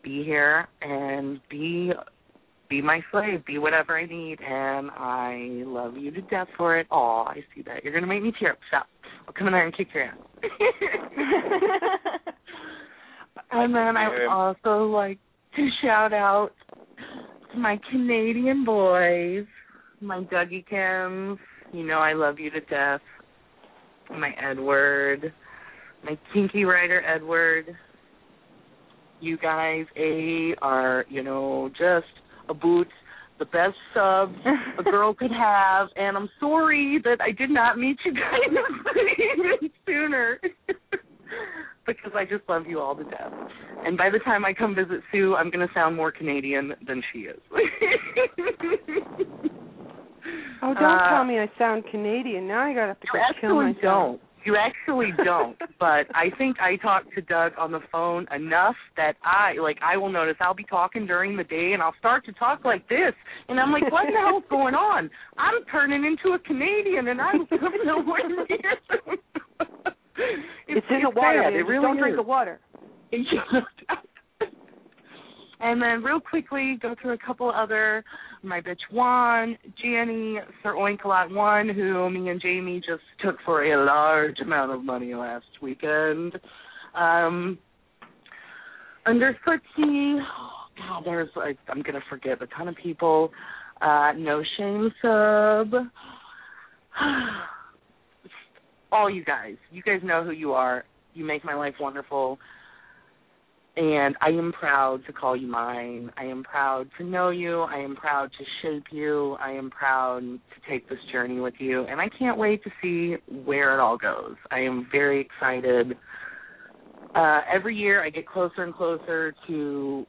be here and be be my slave, be whatever I need, and I love you to death for it. Oh, I see that. You're gonna make me tear up. Stop. I'll come in there and kick your ass. [laughs] And then I would also like to shout out to my Canadian boys, my Dougie Kims. You know I love you to death. My Edward, my kinky writer Edward. You guys, A, are, you know, just a boot, the best subs a girl could have, and I'm sorry that I did not meet you guys even [laughs] sooner. [laughs] because I just love you all to death. And by the time I come visit Sue, I'm going to sound more Canadian than she is. [laughs] Oh, don't Uh, tell me I sound Canadian. Now I gotta have to go kill myself. don't. You actually don't. but I think I talk to Doug on the phone enough that I like I will notice I'll be talking during the day and I'll start to talk like this and I'm like, What the hell's going on? I'm turning into a Canadian and I'm nowhere near It's, in the water. It really don't drink the water. [laughs] and then real quickly go through a couple other my bitch Juan, Janny, Sir Oinkalot one, who me and Jamie just took for a large amount of money last weekend. Um under Footsie, oh God, there's like I'm gonna forget a ton of people. Uh no shame sub. [sighs] all you guys. You guys know who you are. You make my life wonderful. And I am proud to call you mine. I am proud to know you. I am proud to shape you. I am proud to take this journey with you. And I can't wait to see where it all goes. I am very excited. Uh, every year I get closer and closer to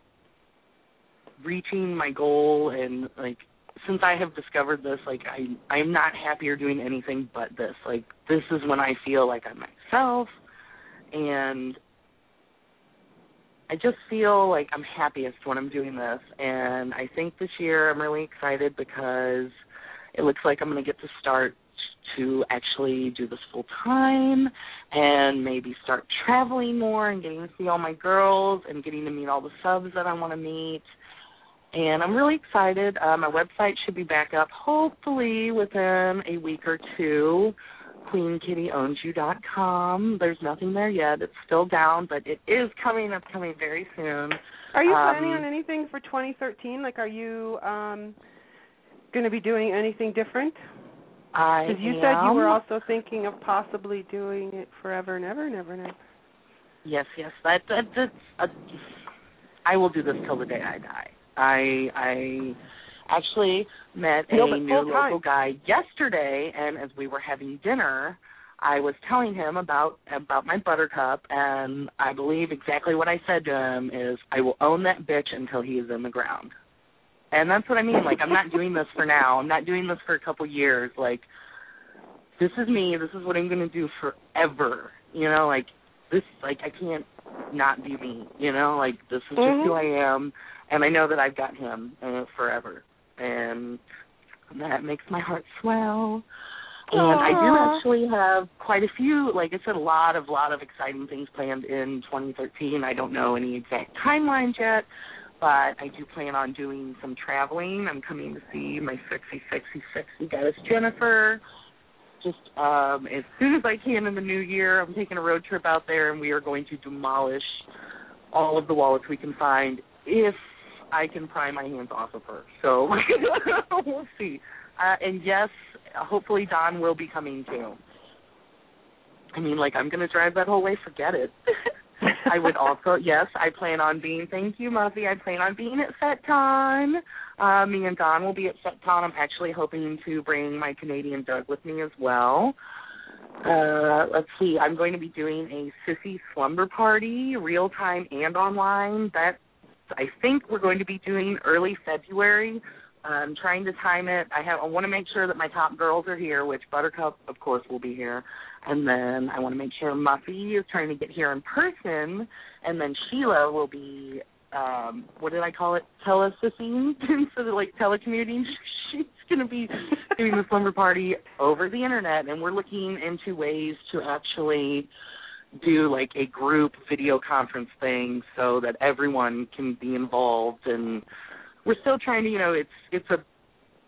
reaching my goal and like since I have discovered this, like I I'm not happier doing anything but this. Like this is when I feel like I'm myself and I just feel like I'm happiest when I'm doing this. And I think this year I'm really excited because it looks like I'm going to get to start to actually do this full time and maybe start traveling more and getting to see all my girls and getting to meet all the subs that I want to meet. And I'm really excited. Uh, my website should be back up hopefully within a week or two queenkittyowns.you.com. There's nothing there yet. It's still down, but it is coming. It's coming very soon. Are you um, planning on anything for 2013? Like, are you um going to be doing anything different? I Because you am. said you were also thinking of possibly doing it forever and ever and ever and ever. Yes, yes. That, that that's. Uh, I will do this till the day I die. I I actually met a No, but new local guy yesterday, and as we were having dinner, I was telling him about about my buttercup, and I believe exactly what I said to him is, I will own that bitch until he is in the ground. And that's what I mean. Like I'm not [laughs] doing this for now. I'm not doing this for a couple years. Like this is me. This is what I'm going to do forever. You know, like this. Like I can't not be me. You know, like this is just who I am, and I know that I've got him uh, forever, and that makes my heart swell. And I do actually have quite a few, like I said, a lot of lot of exciting things planned in 2013. I don't know any exact timelines yet, but I do plan on doing some traveling. I'm coming to see my sexy, sexy, sexy goddess Jennifer. Just um as soon as I can in the new year, I'm taking a road trip out there, and we are going to demolish all of the wallets we can find if I can pry my hands off of her. So [laughs] we'll see. Uh, and yes, hopefully Don will be coming too. I mean, like I'm gonna drive that whole way. Forget it. [laughs] I would also, yes, I plan on being. Thank you, Muffy. I plan on being at FetCon. Uh, me and Don will be at FetCon. I'm actually hoping to bring my Canadian Doug with me as well. Uh, let's see. I'm going to be doing a sissy slumber party, real time and online. That I think we're going to be doing early February. I'm trying to time it. I have. I want to make sure that my top girls are here, which Buttercup, of course, will be here, and then I want to make sure Muffy is trying to get here in person, and then Sheila will be. Um, what did I call it? Telesissing [laughs] instead of like telecommuting. [laughs] She's going to be doing the slumber party over the internet, and we're looking into ways to actually do like a group video conference thing so that everyone can be involved. And we're still trying to you know it's it's a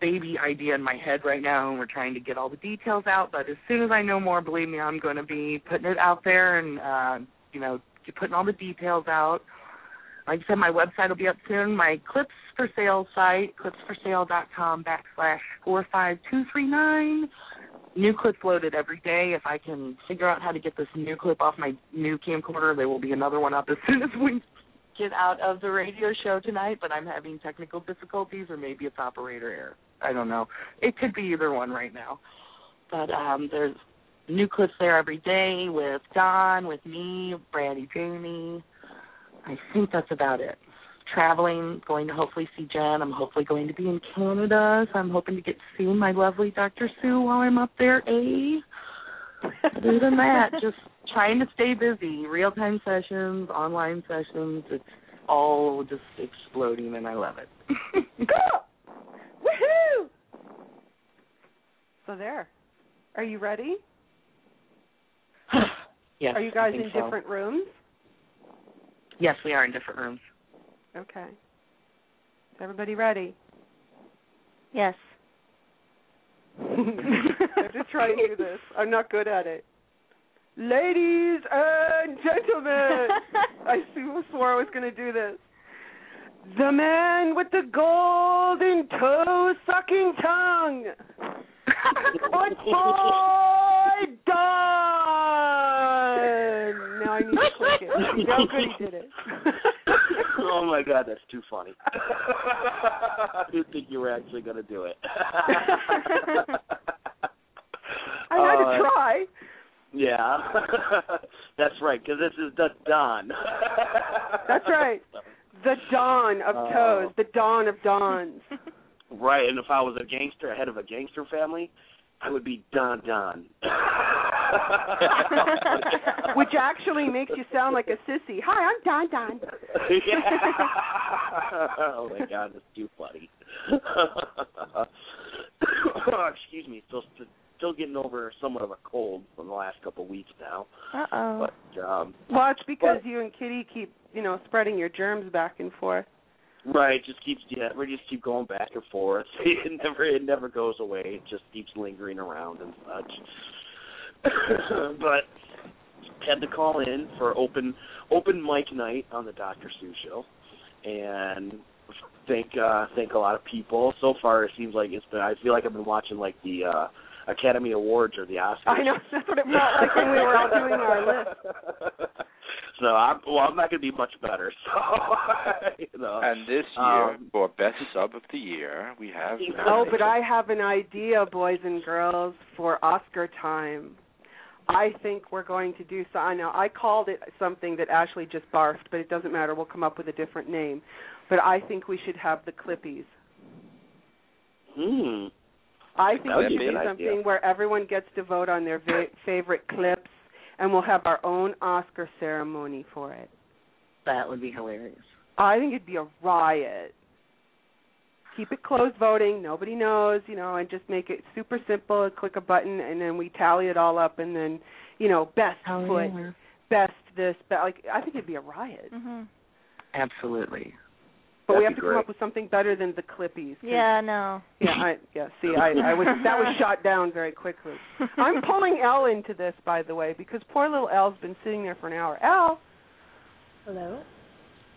baby idea in my head right now and we're trying to get all the details out. But as soon as i know more believe me i'm going to be putting it out there and uh you know putting all the details out. Like i said my website will be up soon. My clips for sale site clipsforsale.com backslash four five two three nine new clips loaded every day. If I can figure out how to get this new clip off my new camcorder, there will be another one up as soon as we get out of the radio show tonight. But I'm having technical difficulties, or maybe it's operator error. I don't know. It could be either one right now. But um, there's new clips there every day with Don, with me, Brandy, Jamie. I think that's about it traveling, going to hopefully see Jen. I'm hopefully going to be in Canada, so I'm hoping to get to see my lovely Dr. Sue while I'm up there, eh? Other than that, [laughs] just trying to stay busy. Real time sessions, online sessions, it's all just exploding and I love it. [laughs] Woohoo! So there. Are you ready? [sighs] yes. Are you guys in so. different rooms? Yes, we are in different rooms. Okay. Is everybody ready? Yes. [laughs] I'm just trying to do this. I'm not good at it. Ladies and gentlemen, I [laughs] swore I was going to do this. The man with the golden toe sucking tongue. [laughs] Good boy, Don. Now I need to click it. [laughs] Did it. [laughs] oh my god, that's too funny. [laughs] I didn't think you were actually going to do it. I had Uh, to try. Yeah, that's right. Because this is the Don. That's right. The dawn of Oh. toes. The dawn of dawns. Right, and if I was a gangster, head of a gangster family, I would be Don Don. [laughs] Which actually makes you sound like a sissy. Hi, I'm Don Don. [laughs] oh my god, that's too funny. oh, [laughs] Excuse me, still still getting over somewhat of a cold from the last couple of weeks now. Uh oh. But um Well, it's because you and Kitty keep, you know, spreading your germs back and forth. Right, just keeps yeah, we just keep going back and forth. It never it never goes away. It just keeps lingering around and such. [laughs] but had to call in for open open mic night on the Dr. Sue show and thank uh thank a lot of people. So far it seems like it's been I feel like I've been watching like the uh Academy Awards or the Oscars. I know that's what it felt like when we were all doing our list. [laughs] So I'm well I'm not gonna be much better. [laughs] So you know. And this year, Um, for best sub of the year, we have. Oh, but I have an idea, boys and girls, for Oscar time. I think we're going to do so. I know I called it something that Ashley just barfed, but it doesn't matter. We'll come up with a different name. But I think we should have the Clippies. Hmm. I think That would we should do something idea. where everyone gets to vote on their va- favorite clips, and we'll have our own Oscar ceremony for it. That would be hilarious. I think it'd be a riot. Keep it closed voting. Nobody knows, you know, and just make it super simple. And click a button, and then we tally it all up, and then, you know, best Oh, foot, yeah. best this, but like I think it'd be a riot. Mhm. Absolutely. But we That'd have to great. come up with something better than the Clippies. Yeah, no. Yeah, I yeah, see I, I was that was shot down very quickly. [laughs] I'm pulling Elle into this by the way, because poor little Elle's been sitting there for an hour. Elle Hello?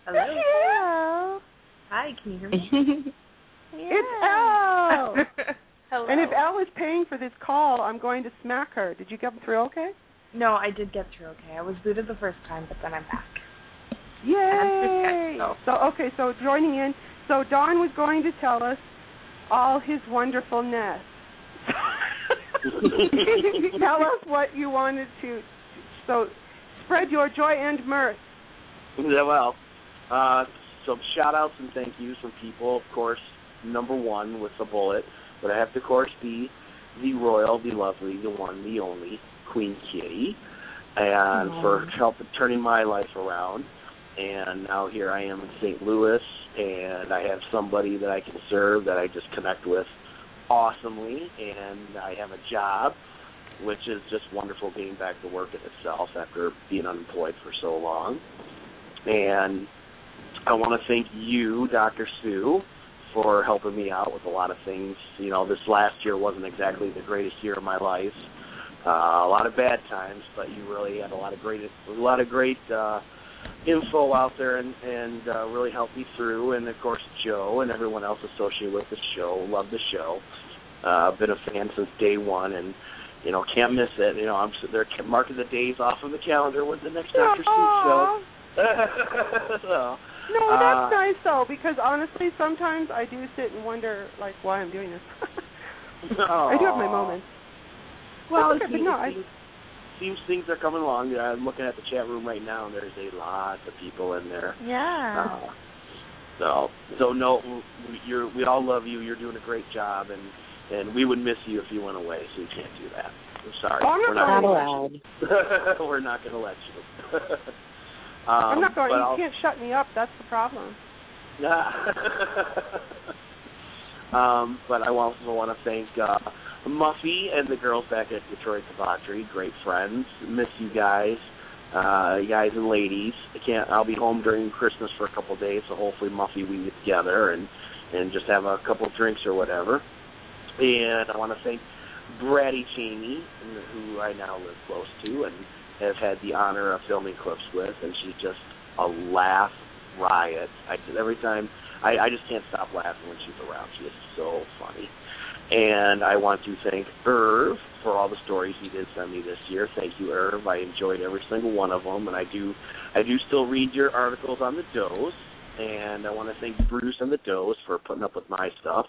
Hello. Hello. Hi, can you hear me? [laughs] It's Elle. [laughs] Hello. And if Elle is paying for this call, I'm going to smack her. Did you get through okay? No, I did get through okay. I was booted the first time, but then I'm back. Yay! [laughs] So okay, so joining in. So Don was going to tell us all his wonderfulness. [laughs] tell us what you wanted to. So spread your joy and mirth. Yeah, well, uh, some shout outs and thank yous from people. Of course, number one with the bullet, but I have to, of course, be the royal, the lovely, the one, the only Queen Kitty, and for helping turning my life around. And now here I am in St. Louis, and I have somebody that I can serve that I just connect with awesomely, and I have a job, which is just wonderful getting back to work in itself after being unemployed for so long. And I want to thank you, Dr. Sue, for helping me out with a lot of things. You know, this last year wasn't exactly the greatest year of my life. Uh, a lot of bad times, but you really had a lot of great, a lot of great uh, info out there, and and uh, really helped me through. And of course, Joe and everyone else associated with the show, love the show. Uh, I've been a fan since day one, and you know can't miss it. You know, I'm sitting there marking the days off on the calendar with the next Dr. Sue show. [laughs] so, No, Uh, that's nice though, because honestly, sometimes I do sit and wonder, like, why I'm doing this. [laughs] I do have my moments. Well, it okay, but no, I, seems, seems things are coming along. Yeah, I'm looking at the chat room right now, and there's a lot of people in there. Yeah. Uh, so, so no, we- you're we all love you. You're doing a great job, and and we would miss you if you went away. So you can't do that. I'm sorry. Oh, I'm We're not not going [laughs] gonna We're not going to let you. [laughs] um, I'm not going. You I'll- can't shut me up. That's the problem. [laughs] um, but I also want to thank uh, Muffy and the girls back at Detroit Debauchery. Great friends. Miss you guys, uh, guys and ladies. I can't. I'll be home during Christmas for a couple of days, so hopefully Muffy we get together and and just have a couple of drinks or whatever. And I want to thank Braddy Cheney, who I now live close to and have had the honor of filming clips with, and she's just a laugh riot. I every time I, I just can't stop laughing when she's around. She is so funny. And I want to thank Irv for all the stories he did send me this year. Thank you, Irv. I enjoyed every single one of them, and I do I do still read your articles on the dose. and I want to thank Bruce and the Does for putting up with my stuff,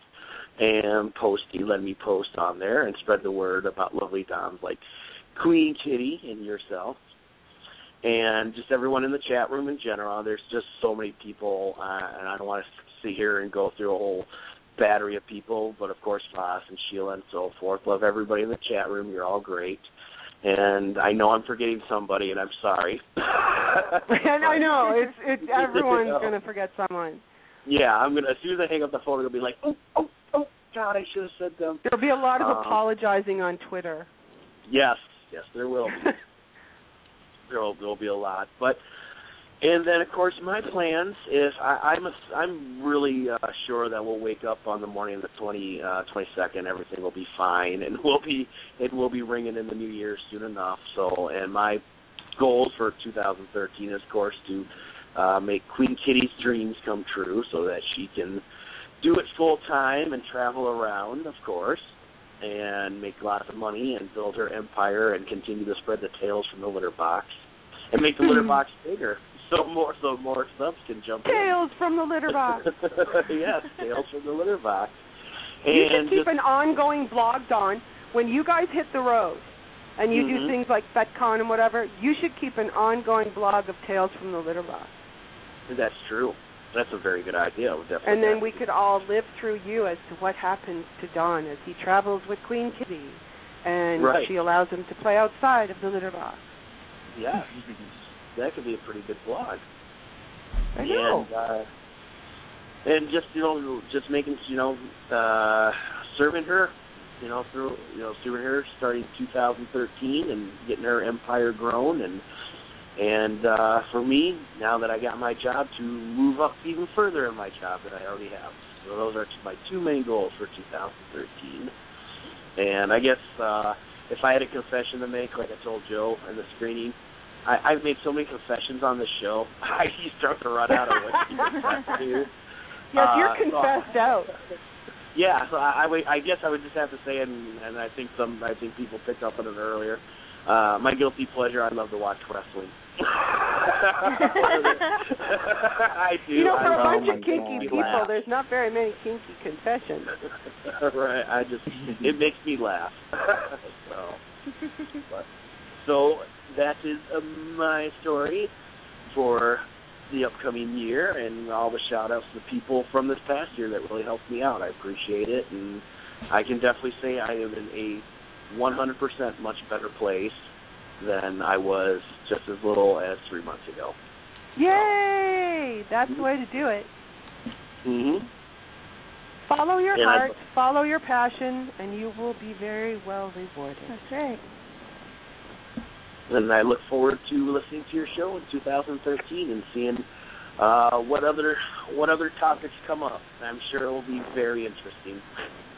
and Posty letting me post on there and spread the word about lovely doms like Queen Kitty and yourself, and just everyone in the chat room in general. There's just so many people, uh, and I don't want to sit here and go through a whole battery of people, but of course Foss and Sheila and so forth. Love everybody in the chat room. You're all great. And I know I'm forgetting somebody, and I'm sorry. and [laughs] [laughs] I know it's it's [laughs] everyone's gonna forget someone. Yeah, I'm gonna as soon as I hang up the phone, I'm gonna be like, oh, oh, oh, God, I should have said them. There'll be a lot of Um, apologizing on Twitter. Yes, yes, there will be. [laughs] there will there'll be a lot, but and then of course my plans is I, I'm a, I'm really uh, sure that we'll wake up on the morning of the twenty uh, twenty second, everything will be fine, and [laughs] we'll be it will be ringing in the new year soon enough. So, and my goals for 2013 is of course to uh, make Queen Kitty's dreams come true, so that she can do it full time and travel around, of course and make lots of money and build her empire and continue to spread the tales from the litter box and make the litter box bigger [laughs] so more so more subs can jump in. Tales from the litter box. [laughs] yes, tales from the litter box. you should keep just- an ongoing blog, Don. When you guys hit the road and you Mhm. do things like FetCon and whatever, you should keep an ongoing blog of tales from the litter box. that's true. That's a very good idea. I would definitely And then we could all live through you as to what happens to Don as he travels with Queen Kitty, and Right. she allows him to play outside of the litter box. Yeah, [laughs] that could be a pretty good blog. I know. And uh and just, you know, just making you know, uh serving her, you know, through you know, serving her starting two thousand thirteen and getting her empire grown and and uh for me, now that I got my job to move up even further in my job that I already have. So those are my two main goals for 2013. And I guess uh if I had a confession to make, like I told Joe in the screening, I, I've made so many confessions on this show. [laughs] I he's start to run out of what to to. [laughs] Yes, you're Uh, so- confessed out. Yeah, so I, I, would- I guess I would just have to say, and, and I think some, I think people picked up on it earlier. Uh, my guilty pleasure, I love to watch wrestling. [laughs] I do. You know, for I a bunch of kinky me people, laugh. there's not very many kinky confessions. [laughs] right. I just it makes me laugh. [laughs] so, but, so that is uh, my story for the upcoming year, and all the shout outs to the people from this past year that really helped me out. I appreciate it, and I can definitely say I am in a 100% much better place than I was just as little as three months ago. Yay! That's the way to do it. Mm-hmm. Follow your And I- heart, follow your passion, and you will be very well rewarded. That's right. and I look forward to listening to your show in 2013 and seeing uh, what other what other topics come up. I'm sure it will be very interesting.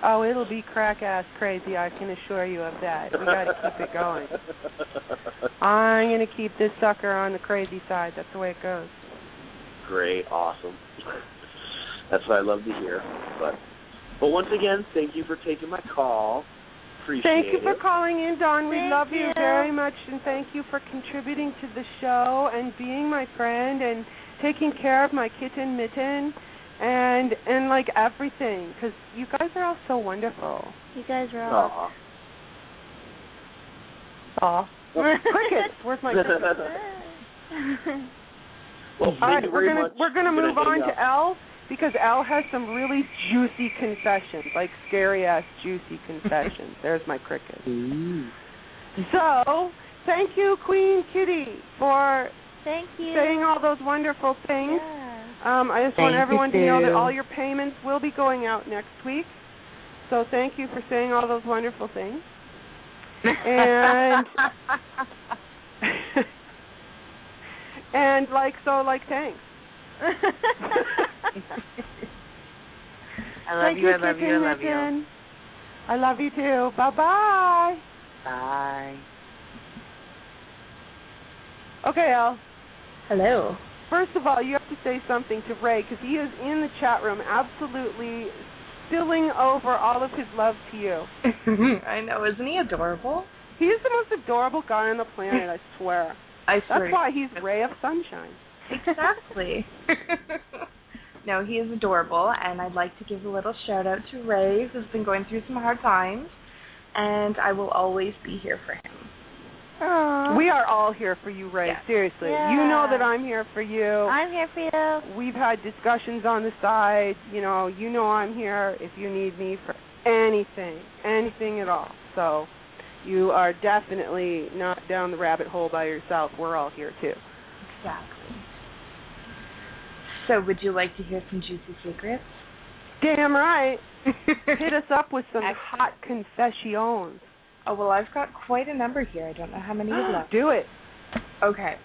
Oh, it'll be crack ass crazy, I can assure you of that. We gotta keep it going. [laughs] I'm gonna keep this sucker on the crazy side. That's the way it goes. Great, awesome. That's what I love to hear. But but once again, thank you for taking my call. Appreciate Thank you for it. calling in, Don. We Thank love you you. very much, and thank you for contributing to the show and being my friend and taking care of my kitten Mitten and and like everything because you guys are all so wonderful. You guys are all. Aw. Aw. [laughs] crickets. Where's my crickets? [laughs] Well, All thank right, you we're gonna much. we're gonna I'm move on to up. Elle because Elle has some really juicy confessions, like scary ass juicy confessions. [laughs] There's my cricket. So thank you, Queen Kitty, for Thank you. saying all those wonderful things. Yeah. Um, I just Thank want you, everyone to know that all your payments will be going out next week. So thank you for saying all those wonderful things. And [laughs] and like so, like thanks. I love Thank you, I love you, I love you. Mitten. I love you too. Bye bye. Bye. Okay, Elle. Hello. First of all, you have to say something to Ray because he is in the chat room, absolutely spilling over all of his love to you. [laughs] I know, isn't he adorable? He is the most adorable guy on the planet, I swear. [laughs] I swear. That's why he's Ray of Sunshine. Exactly. [laughs] no, he is adorable, and I'd like to give a little shout out to Ray, who's been going through some hard times, and I will always be here for him. Aww. We are all here for you, Ray. Yeah. Seriously. Yeah. You know that I'm here for you. I'm here for you. We've had discussions on the side. You know, you know I'm here if you need me for anything, anything at all. So you are definitely not down the rabbit hole by yourself. We're all here too. Exactly. So, would you like to hear some juicy secrets? Damn right. [laughs] Hit us up with some hot confessions. Oh well, I've got quite a number here. I don't know how many [gasps] you've left. Do it. Okay.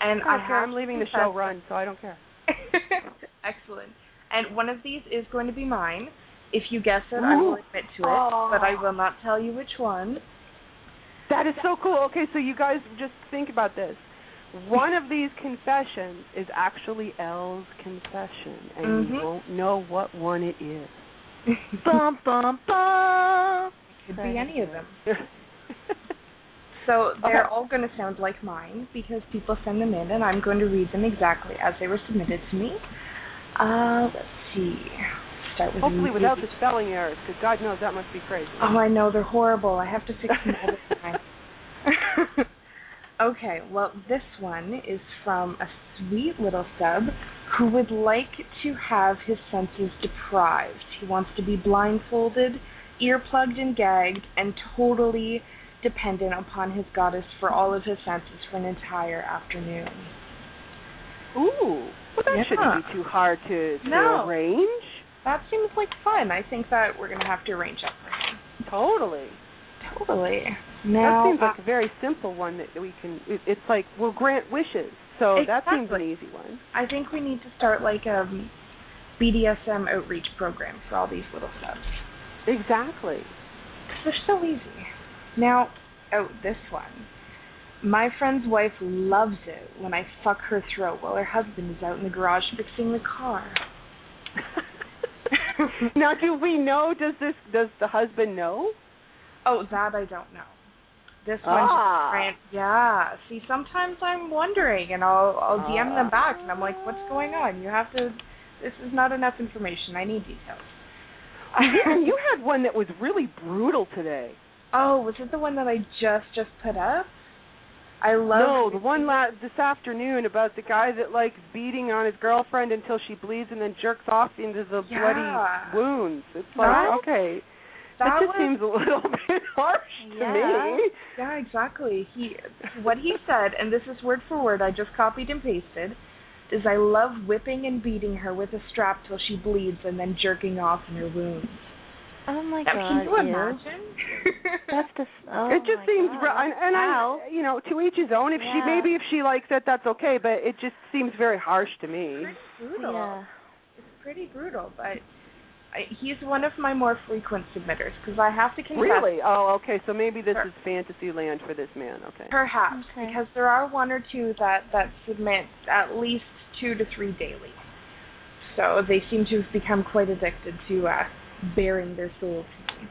And I have, I'm leaving the show run, so I don't care. [laughs] Excellent. And one of these is going to be mine. If you guess it, I will admit to it, but I will not tell you which one. That is so cool. Okay, so you guys just think about this. One of these confessions is actually Elle's confession, and you Mhm. won't know what one it is. [laughs] Bum bum bum. Could be any of them. [laughs] So they're all going to sound like mine because people send them in, and I'm going to read them exactly as they were submitted to me. Uh, let's see. Start with Hopefully without easy- the spelling errors, because God knows that must be crazy. Oh, I know they're horrible. I have to fix them all the [laughs] time. [laughs] okay, well, this one is from a sweet little sub who would like to have his senses deprived. He wants to be blindfolded, earplugged and gagged, and totally dependent upon his goddess for all of his senses for an entire afternoon. Ooh, well that Yeah. shouldn't be too hard to, to No. arrange. That seems like fun. I think that we're going to have to arrange that for him. Totally. Totally. Now, that seems uh, like a very simple one that we can. It, it's like we'll grant wishes, so that seems an easy one. I think we need to start like a BDSM outreach program for all these little subs. Exactly. 'Cause they're so easy. Now, oh, this one. My friend's wife loves it when I fuck her throat while her husband is out in the garage fixing the car. [laughs] now, do we know? Does this? Does the husband know? Oh, that I don't know. This one Ah. Yeah. See, sometimes I'm wondering, and I'll I'll DM them back, and I'm like, "What's going on? You have to. This is not enough information. I need details." Yeah, and you had one that was really brutal today. Oh, was it the one that I just just put up? I love. No, the one la- this afternoon about the guy that likes beating on his girlfriend until she bleeds and then jerks off into the Yeah. bloody wounds. It's like That- okay, that that just was- seems a little [laughs] bit harsh to me. Yeah, exactly. He what he said, and this is word for word. I just copied and pasted. Is I love whipping and beating her with a strap till she bleeds and then jerking off in her wounds. Oh my Now, god. can you ew. imagine? [laughs] That's the. Oh it just my seems, God. ri- and, and I, you know, to each his own. If she maybe if she likes it, that's okay. But it just seems very harsh to me. Pretty brutal. Yeah. It's pretty brutal, but I, he's one of my more frequent submitters because I have to confess. Really? Oh, okay. So maybe this Sure. is fantasy land for this man. Okay. Perhaps Okay. because there are one or two that that submit at least two to three daily. So they seem to have become quite addicted to uh, bearing their soul to me.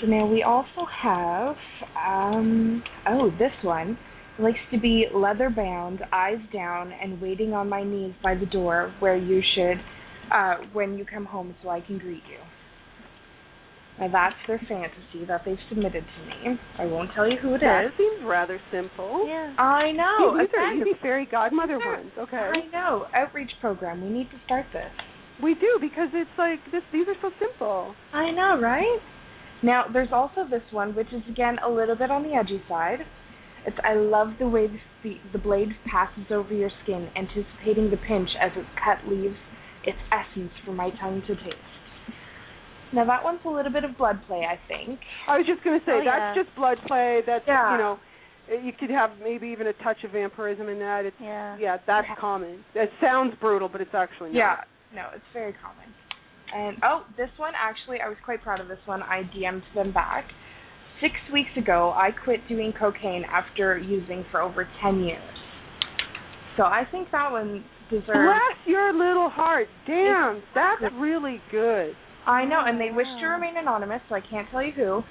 So now we also have um oh this one likes to be leather bound, eyes down, and waiting on my knees by the door where you should uh when you come home so I can greet you. Now that's their fantasy that they've submitted to me. I won't tell you who it is. that seems rather simple. Yeah. I know. these are again, easy fairy godmother Sure. ones. Okay. I know. Outreach program. We need to start this. We do because it's like this. These are so simple. I know, right? Now, there's also this one, which is again a little bit on the edgy side. It's I love the way the, the, the blade passes over your skin, anticipating the pinch as its cut leaves its essence for my tongue to taste. Now that one's a little bit of blood play, I think. I was just going to say Oh, that's yeah. just blood play. That's Yeah. you know, you could have maybe even a touch of vampirism in that. It's Yeah. yeah, that's common. It sounds brutal, but it's actually not. Yeah, no, it's very common. And oh, this one actually, I was quite proud of this one. I DM'd them back. Six weeks ago, I quit doing cocaine after using for over ten years. So I think that one deserves. Bless your little heart. Damn, that's really good. I know, and they wish to remain anonymous, so I can't tell you who.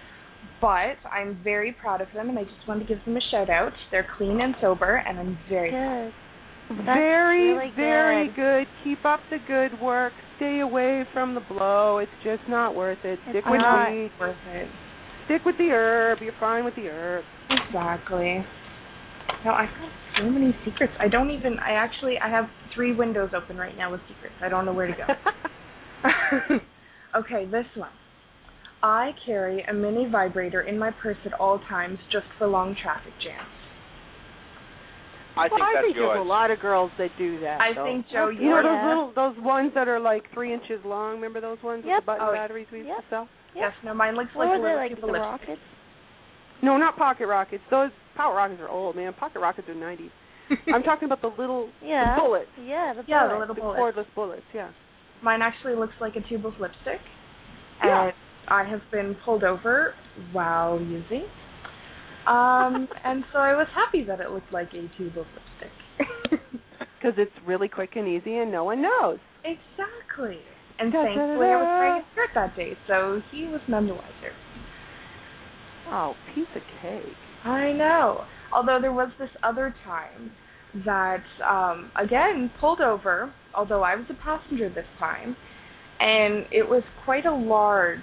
But I'm very proud of them, and I just wanted to give them a shout out. They're clean and sober, and I'm very Good. very, really very good. good. Keep up the good work. Stay away from the blow. It's just not worth it. Stick It's with not the worth it. stick with the herb. You're fine with the herb. Exactly. No, I've got so many secrets. I don't even. I actually. I have three windows open right now with secrets. I don't know where to go. [laughs] okay, this one. I carry a mini vibrator in my purse at all times just for long traffic jams. I think well, I that's think there's a lot of girls that do that. I though. think, Joe, you know you're- those little those ones that are like three inches long. Remember those ones Yep. with the button Oh, batteries we used yep. to sell? Yes, no, mine looks What like are they little like the lipstick. rockets? No, not pocket rockets. Those power rockets are old, man. Pocket rockets are 90s. [laughs] I'm talking about the little Yeah. the bullets, Yeah, the Yeah, the bullet. little the bullets. cordless bullets. Yeah. Mine actually looks like a tube of lipstick, Yeah. and I have been pulled over while using. Um, [laughs] and so I was happy that it looked like a tube of lipstick. [laughs] Because it's really quick and easy, and no one knows. exactly. And Da, da, thankfully, I was wearing a skirt that day, so he was none the wiser. Oh, piece of cake. I know. Although there was this other time that, um, again, pulled over, although I was a passenger this time, and it was quite a large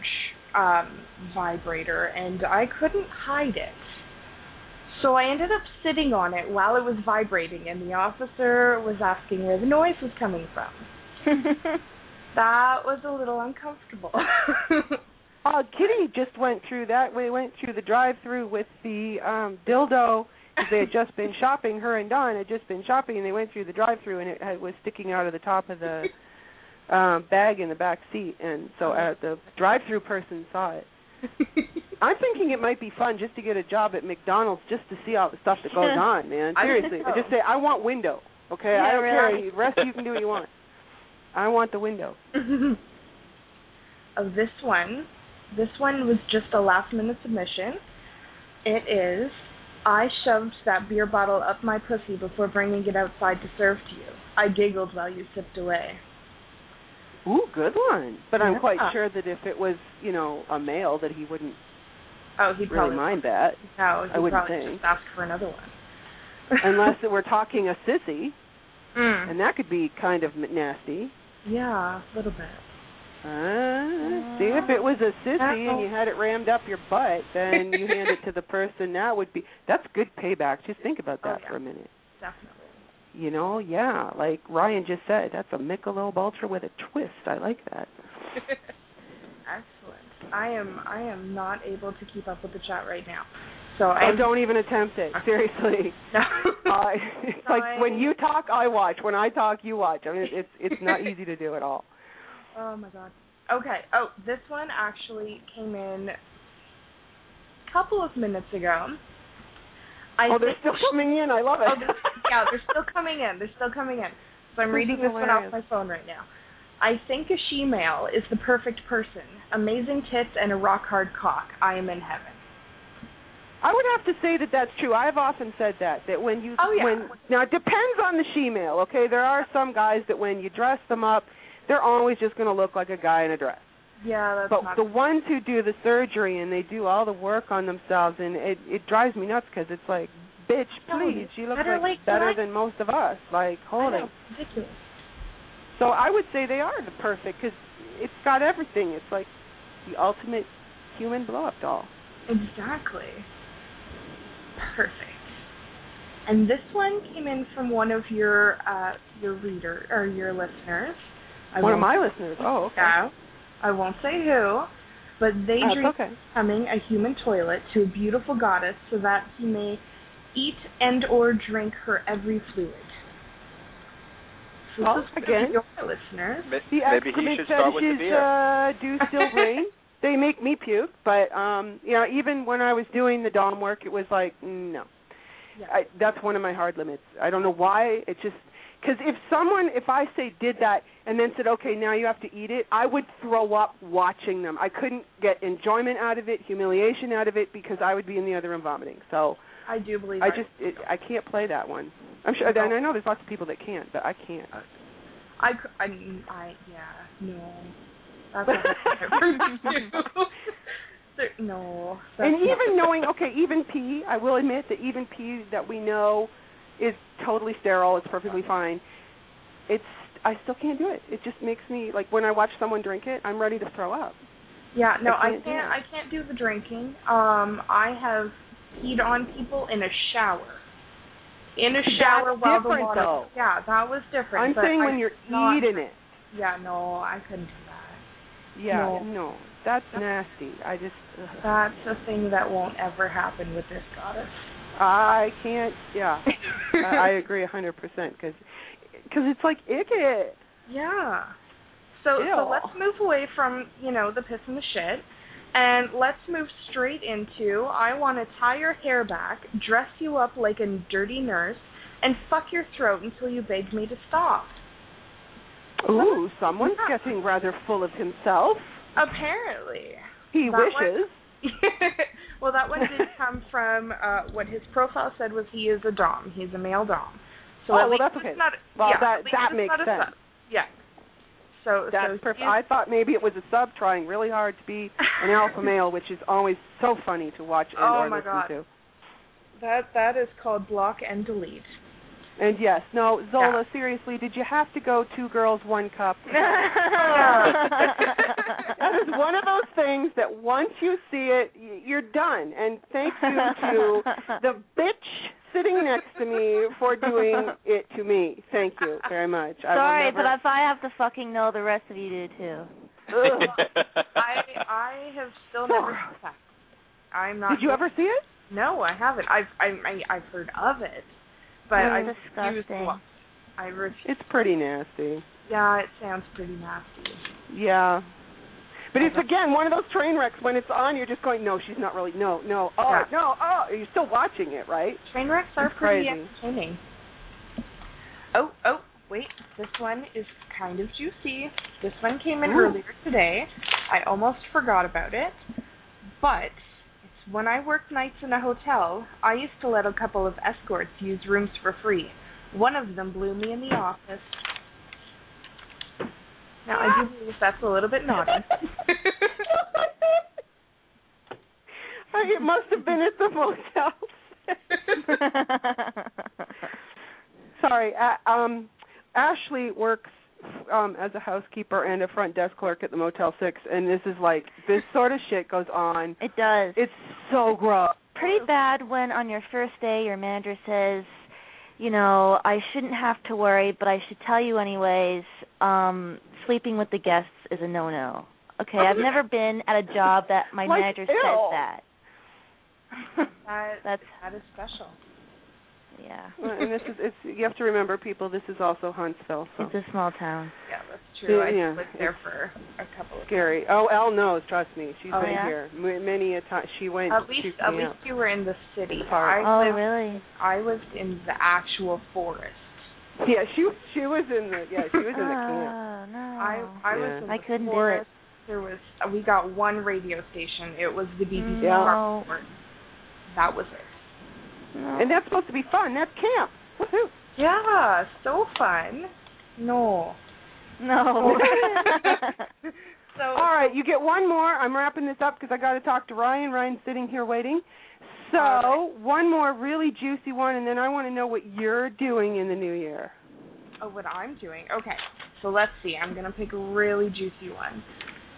um, vibrator, and I couldn't hide it. So I ended up sitting on it while it was vibrating, and the officer was asking where the noise was coming from. [laughs] That was a little uncomfortable. Uh, Kitty just went through that. We went through the drive-through with the um dildo. 'Cause They had just been shopping. Her and Don had just been shopping, and they went through the drive-through, and it had, was sticking out of the top of the um bag in the back seat. And so uh, the drive-through person saw it. [laughs] I'm thinking it might be fun just to get a job at McDonald's just to see all the stuff that goes [laughs] on, man. Seriously, so. just say I want window. Okay, Yeah, I don't really. care. The rest you can do what you want. I want the window. [laughs] of this one, this one was just a last minute submission. It is I shoved that beer bottle up my pussy before bringing it outside to serve to you. I giggled while you sipped away. Ooh, good one. But I'm quite sure that if it was, you know, a male, that he wouldn't Oh, he'd really probably mind that, No, he'd I wouldn't probably think. just ask for another one. unless [laughs] we're talking a sissy, Mm. and that could be kind of nasty. Yeah, a little bit. Uh, see, if it was a sissy and you had it rammed up your butt, then you hand it to the [laughs] person. That would be that's good payback. Just think about that Oh, yeah. for a minute. Definitely. You know, yeah, like Ryan just said, that's a Michelob Ultra with a twist. I like that. [laughs] Excellent. I am I am not able to keep up with the chat right now. So Oh, I don't even attempt it. Seriously. [laughs] No. I, it's like when you talk, I watch. When I talk, you watch. I mean, it's it's not easy to do at all. Oh my god. Okay. Oh, this one actually came in a couple of minutes ago. I oh, they're still coming in. I love it. Oh, they're- yeah, they're still coming in. They're still coming in. So I'm This reading this one off my phone right now. I think a she-male is the perfect person. Amazing tits and a rock-hard cock. I am in heaven. I would have to say that that's true. I've often said that that when you Oh, yeah. when now it depends on the she-male. Okay, there are some guys that when you dress them up, they're always just going to look like a guy in a dress. Yeah, that's But not. the ones who do the surgery and they do all the work on themselves, and it it drives me nuts because it's like, bitch, please, you look better like late better than most of us. Like, hold know, it. ridiculous. So I would say they are the perfect because it's got everything. It's like the ultimate human blow-up doll. Exactly. Perfect. And this one came in from one of your uh your reader or your listeners. I One of my listeners. Oh, okay. Yeah. I won't say who, but they That's dream okay. of becoming a human toilet to a beautiful goddess so that he may eat and or drink her every fluid. So Well, this is for again- your listeners. Ma- The Maybe he excrement should start with the fetishes beer. uh, do still [laughs] reign. they make me puke, but um, you know, even when I was doing the dom work, it was like mm, no. Yeah. I, that's one of my hard limits. I don't know why. It just because if someone, if I say did that and then said, okay, now you have to eat it, I would throw up watching them. I couldn't get enjoyment out of it, humiliation out of it, because I would be in the other room vomiting. So I do believe I just, it, I can't play that one. I'm sure, and I know there's lots of people that can't, but I can't. I, I, mean I, yeah, no. That's not for me. There- no. that's and not- even knowing, [laughs] okay, even pee, I will admit that even pee that we know is totally sterile. It's perfectly fine. It's I still can't do it. It just makes me like when I watch someone drink it, I'm ready to throw up. Yeah, no, I I can't can't. do I can't do the drinking. Um, I have peed on people in a shower. In a shower That's while the water. though. Yeah, that was different. I'm saying I when you're not- eating it. Yeah, no, I couldn't do that. Yeah, No. no, that's nasty. I just ugh. That's a thing that won't ever happen with this goddess. I can't. Yeah, [laughs] I, I agree a hundred percent because because it's like icky. Yeah. So Ew. so let's move away from you know the piss and the shit, and let's move straight into I want to tie your hair back, dress you up like a dirty nurse, and fuck your throat until you beg me to stop. Ooh, someone's getting rather full of himself. Apparently. He That wishes. [laughs] well, that one did come from uh what his profile said was he is a dom. He's a male dom. So Oh, well, that's okay. Not, Well, yeah, that- that makes sense. Yeah. So That's so perfect. I thought maybe it was a sub trying really hard to be an [laughs] alpha male, which is always so funny to watch and Oh or my listen God. to. That that is called block and delete. And yes, no, Zola, seriously, did you have to go two girls, one cup? [laughs] that is one of those things that once you see it, you're done. And thank you to [laughs] the bitch sitting next to me for doing it to me. Thank you very much. I will Sorry, never- but if I have to fucking know, the rest of you do too. [laughs] I I have still never seen that. I'm not. Did you ever see it? No, I haven't. I've I, I I've heard of it, but. I Disgusting. refuse. I refuse. It's pretty nasty. Yeah, it sounds pretty nasty. Yeah. But it's again one of those train wrecks when it's on, you're just going, no, she's not really, no, no, oh, Yeah. no, oh, you're still watching it, right? Train wrecks are It's pretty crazy. entertaining. Oh, oh, wait. This one is kind of juicy. This one came in Ooh. earlier today. I almost forgot about it. But it's when I worked nights in a hotel, I used to let a couple of escorts use rooms for free. One of them blew me in the office. Now, I do [laughs] believe that's a little bit naughty. [laughs] it must have been at the motel. [laughs] Sorry, uh, um, Ashley works um as a housekeeper and a front desk clerk at the Motel Six, and this is like this sort of shit goes on. It does. It's so gross. Pretty bad when on your first day your manager says, you know, I shouldn't have to worry, but I should tell you anyways. Um, sleeping with the guests is a no-no. Okay, I've never been at a job that my Like, manager ew. says that. [laughs] that, That's that is special. Yeah. Well, and this is it's you have to remember people this is also Huntsville so It's a small town. Yeah, that's true. I Yeah, lived there for a couple of scary oh Elle knows trust me she's Oh, been yeah? here M- many a time she went At least, shoots at least up. you were in the city. Park. I Oh, lived, really? I lived in the actual forest. yeah she she was in the yeah she was in the camp Oh, no. I I Yeah. was in I the couldn't do forest. it. There was uh, we got one radio station. It was the BBC No. Park Forest. That was it. No. and that's supposed to be fun that's camp Woohoo. Yeah, so fun. No. No. [laughs] [laughs] So All right, you get one more. I'm wrapping this up because I got to talk to Ryan. Ryan's sitting here waiting. So All one more really juicy one, and then I want to know what you're doing in the new year. Oh, what I'm doing. Okay. So let's see. I'm gonna pick a really juicy one.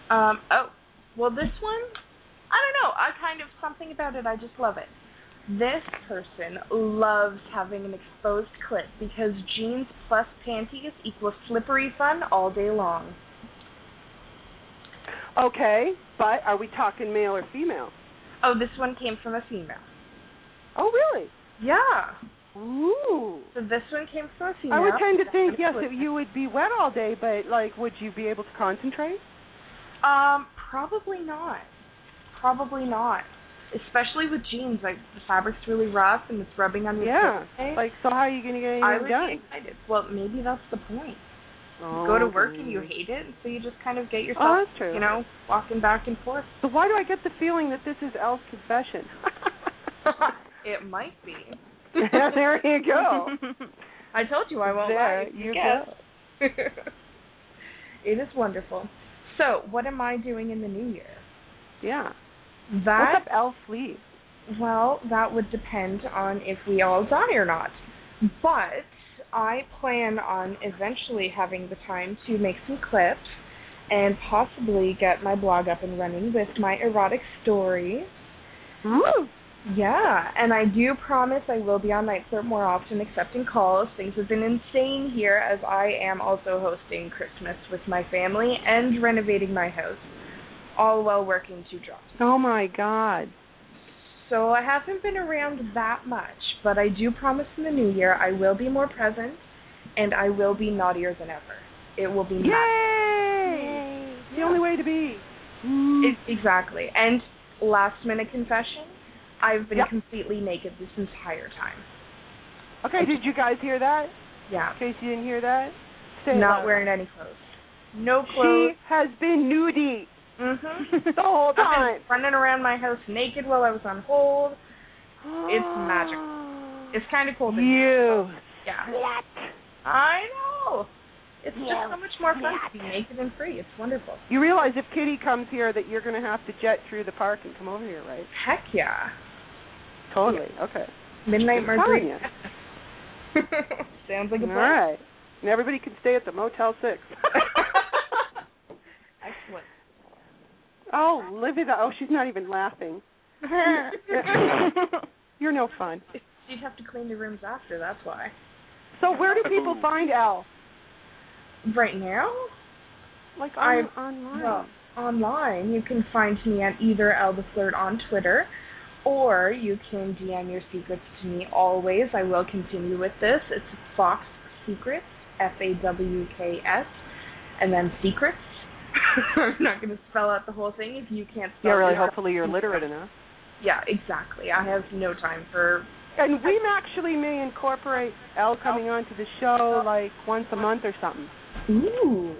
Um. Oh. Well, this one. I don't know. I kind of something about it. I just love it. This person loves having an exposed clit because jeans plus panties equals slippery fun all day long. Okay, but are we talking male or female? Oh, this one came from a female. Oh, really? Yeah. Ooh. So this one came from a female. I would tend to think yes that you would be wet all day, but like, would you be able to concentrate? Um, probably not. Probably not. Especially with jeans, like the fabric's really rough and it's rubbing on your Yeah. Like, so how are you going to get anything done? I would done? be excited. Well, maybe that's the point. Oh, you go to work okay. and you hate it, so you just kind of get oh, yourself, Oh, you know, walking back and forth. So why do I get the feeling that this is Elle's confession? [laughs] [laughs] It might be. [laughs] there you go. I told you I won't There lie. you guess. it is wonderful. So, what am I doing in the new year? Yeah. That What's up sleeve? well, that would depend on if we all die or not. but I plan on eventually having the time to make some clips and possibly get my blog up and running with my erotic stories. Ooh. Yeah, and I do promise I will be on NiteFlirt more often accepting calls. Things have been insane here as I am also hosting Christmas with my family and renovating my house, all while working two jobs. Oh my God. So I haven't been around that much, but I do promise in the new year I will be more present and I will be naughtier than ever. It will be Yay! It's the only way to be. Mm. It, exactly. And last minute confession, I've been Yep. completely naked this entire time. Okay, did you guys hear that? Yeah. In case you didn't hear that, say Not loud. wearing any clothes. No clothes. She has been nudie Mhm. [laughs] the whole I've been time. running around my house naked while I was on hold. It's magic. [gasps] It's kind of cool. to- You. Yeah. I know. It's You just so much more fun to be naked and free. It's wonderful. You realize if Kitty comes here that you're going to have to jet through the park and come over here, right? Heck yeah. Totally. Okay. Midnight margarita. [laughs] Sounds like a All plan. right. And everybody can stay at the Motel 6. [laughs] Excellent. Oh, live it up. Oh, she's not even laughing. [laughs] You're no fun. You'd have to clean the rooms after, that's why. So where do people find Elle? Right now? Like I'm- online? Well, online, you can find me at either Elle the Flirt on Twitter, or you can DM your secrets to me always. I will continue with this. It's Fawks Secrets, F A W K S, and then Secrets. [laughs] I'm not going to spell out the whole thing if you can't spell yeah, really. Hopefully you're literate enough. [laughs] Yeah, exactly. I have no time for. And we actually may incorporate Elle coming onto the show like once a month or something. Ooh.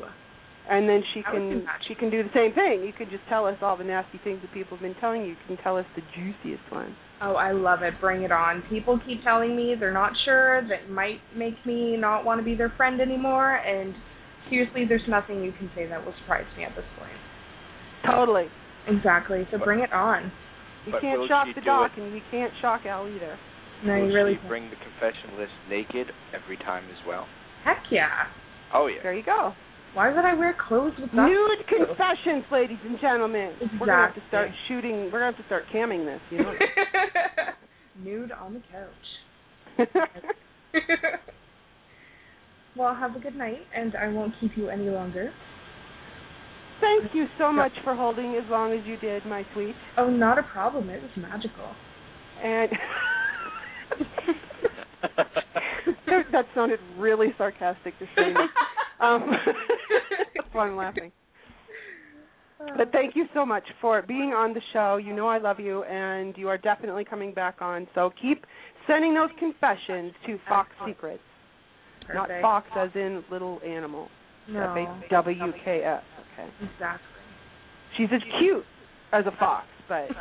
And then she That can she can do the same thing. You could just tell us all the nasty things that people have been telling you. You can tell us the juiciest ones. Oh, I love it. Bring it on. People keep telling me they're not sure, that might make me not want to be their friend anymore, and seriously, there's nothing you can say that will surprise me at this point. Totally. Exactly. So bring it on. You can't shock the doc, it? and you can't shock Elle either. No, Will you really she can't. bring the confession list naked every time as well? Heck yeah. Oh yeah. There you go. Why would I wear clothes with that? Nude confessions, ladies and gentlemen. We're gonna have to start shooting. We're gonna have to start camming this. You know. [laughs] [laughs] Nude on the couch. [laughs] well, have a good night, and I won't keep you any longer. Thank you so much for holding as long as you did, my sweet. Oh, not a problem. It was magical. And [laughs] [laughs] that sounded really sarcastic to say. [laughs] Um, that's why I'm laughing. But thank you so much for being on the show. You know I love you, and you are definitely coming back on. So keep sending those confessions to Fawks Secrets, not Fox as in little animal. No. W-K-S. Okay. Exactly. She's as cute as a fox, but [laughs]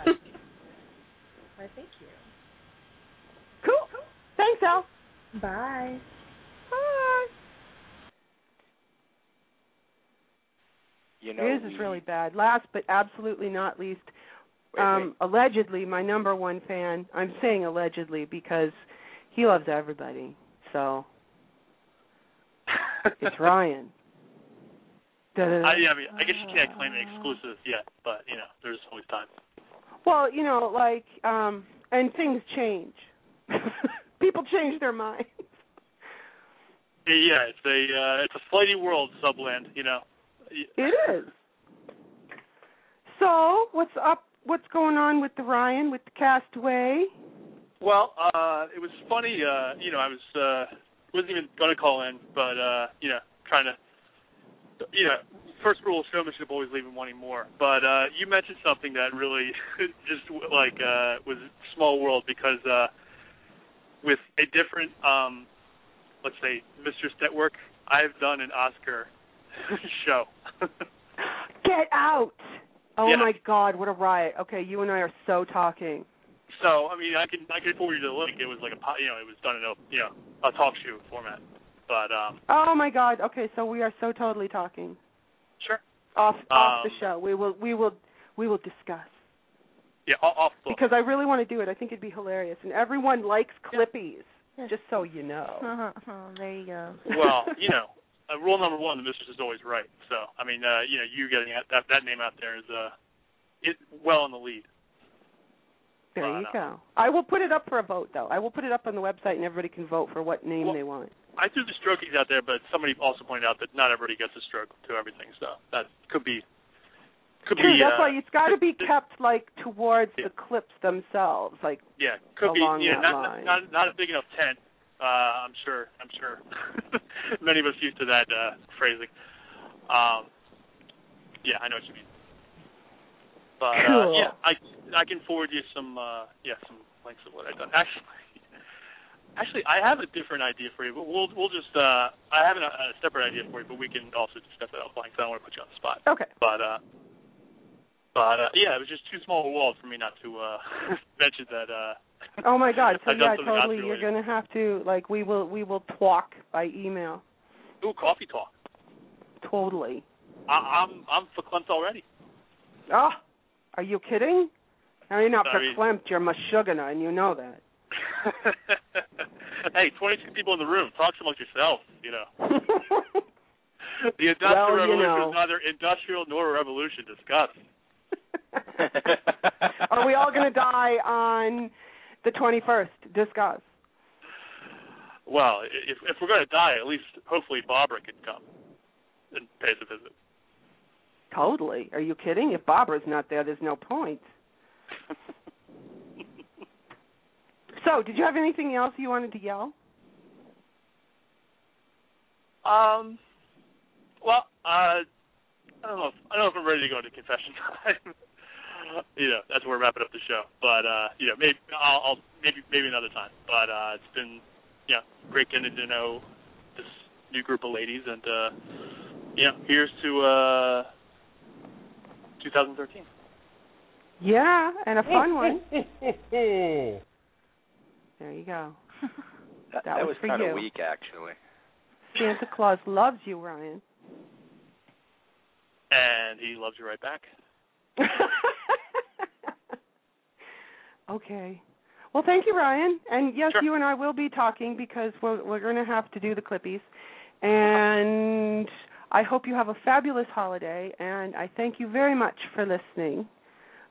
Why, thank you. cool. Thanks, Elle. Bye. Bye. You know, Yours we, is really bad. Last but absolutely not least, Wait, um, allegedly my number one fan. I'm saying allegedly because he loves everybody. So it's Ryan. [laughs] I, yeah, I mean, I guess you can't claim an exclusive yet, but you know, there's always time. Well, you know, like, um, and things change. [laughs] People change their minds. Yeah, it's a uh, it's a flighty world, Subland. You know. It is. So, what's up? What's going on with the Ryan with the Castaway? Well, uh, it was funny. Uh, you know, I was uh, wasn't even going to call in, but uh, you know, trying to. You know, first rule of showmanship always leaving wanting more. But uh, you mentioned something that really [laughs] just like uh, was small world because uh, with a different, um, let's say, Mistress Network, I've done an Oscar [laughs] show. Get out! Oh Yeah. my God, what a riot! Okay, you and I are so talking. So I mean, I can I can forward you the link. It was like a po- you know it was done in a you know a talk show format. But um, Oh my God. Okay, so we are so totally talking sure. off off the Um, show. We will we will we will discuss Yeah, off, off book. because I really want to do it. I think it'd be hilarious, and everyone likes Clippies. Just so you know. oh, there you go. well, [laughs] you know, uh, rule number one: the mistress is always right. So, I mean, uh, you know, you getting that that, that name out there is uh, it well in the lead. There you go. I will put it up for a vote, though. I will put it up on the website, and everybody can vote for what name Well, they want. I threw the strokies out there, but somebody also pointed out that not everybody gets a stroke to everything. So that could be could True. be That's uh, why it's got to be kept like towards the clips themselves, like yeah could be yeah that not, line. not not a big enough tent. Uh, I'm sure I'm sure [laughs] many of us used to that uh, phrasing. Um, yeah, I know what you mean. But uh, yeah, I I can forward you some uh, yeah some links of what I've done. Actually, [laughs] actually I have a different idea for you, but we'll we'll just uh, I have an, a separate idea for you, but we can also discuss that offline. 'cause I don't want to put you on the spot. Okay. But uh, but uh, yeah, it was just too small a world for me not to uh, [laughs] mention that. Uh, [laughs] Oh my God! So yeah, totally. You're gonna have to like we will we will talk by email. Ooh, coffee talk. Totally. I, I'm I'm for verklempt already. Oh, are you kidding? No, you're not Sorry. verklempt. You're mashugana, and you know that. [laughs] hey, 22 people in the room. Talk amongst yourself, You know. [laughs] The industrial Well, revolution know. is neither industrial nor a revolution. Discuss. [laughs] Are we all gonna die on the 21st? Discuss. Well, if if we're going to die, at least hopefully Barbara can come and pay us a visit. Totally. Are you kidding? If Barbara's not there, there's no point. [laughs] so, did you have anything else you wanted to yell? Um. Well, uh, I don't know. If, I don't know if I'm ready to go into confession time. [laughs] you know, that's where we're wrapping up the show. But uh, you know, maybe I'll, I'll maybe maybe another time. But uh, it's been yeah great getting to know this new group of ladies, and uh, yeah, here's to uh, 2013. Yeah, and a fun one. [laughs] There you go. That, That was was for kind you. of weak, actually. Santa Claus loves you, Ryan. And he loves you right back. [laughs] okay. Well, thank you, Ryan. And yes, Sure. you and I will be talking because we're we're going to have to do the clippies. And I hope you have a fabulous holiday. And I thank you very much for listening.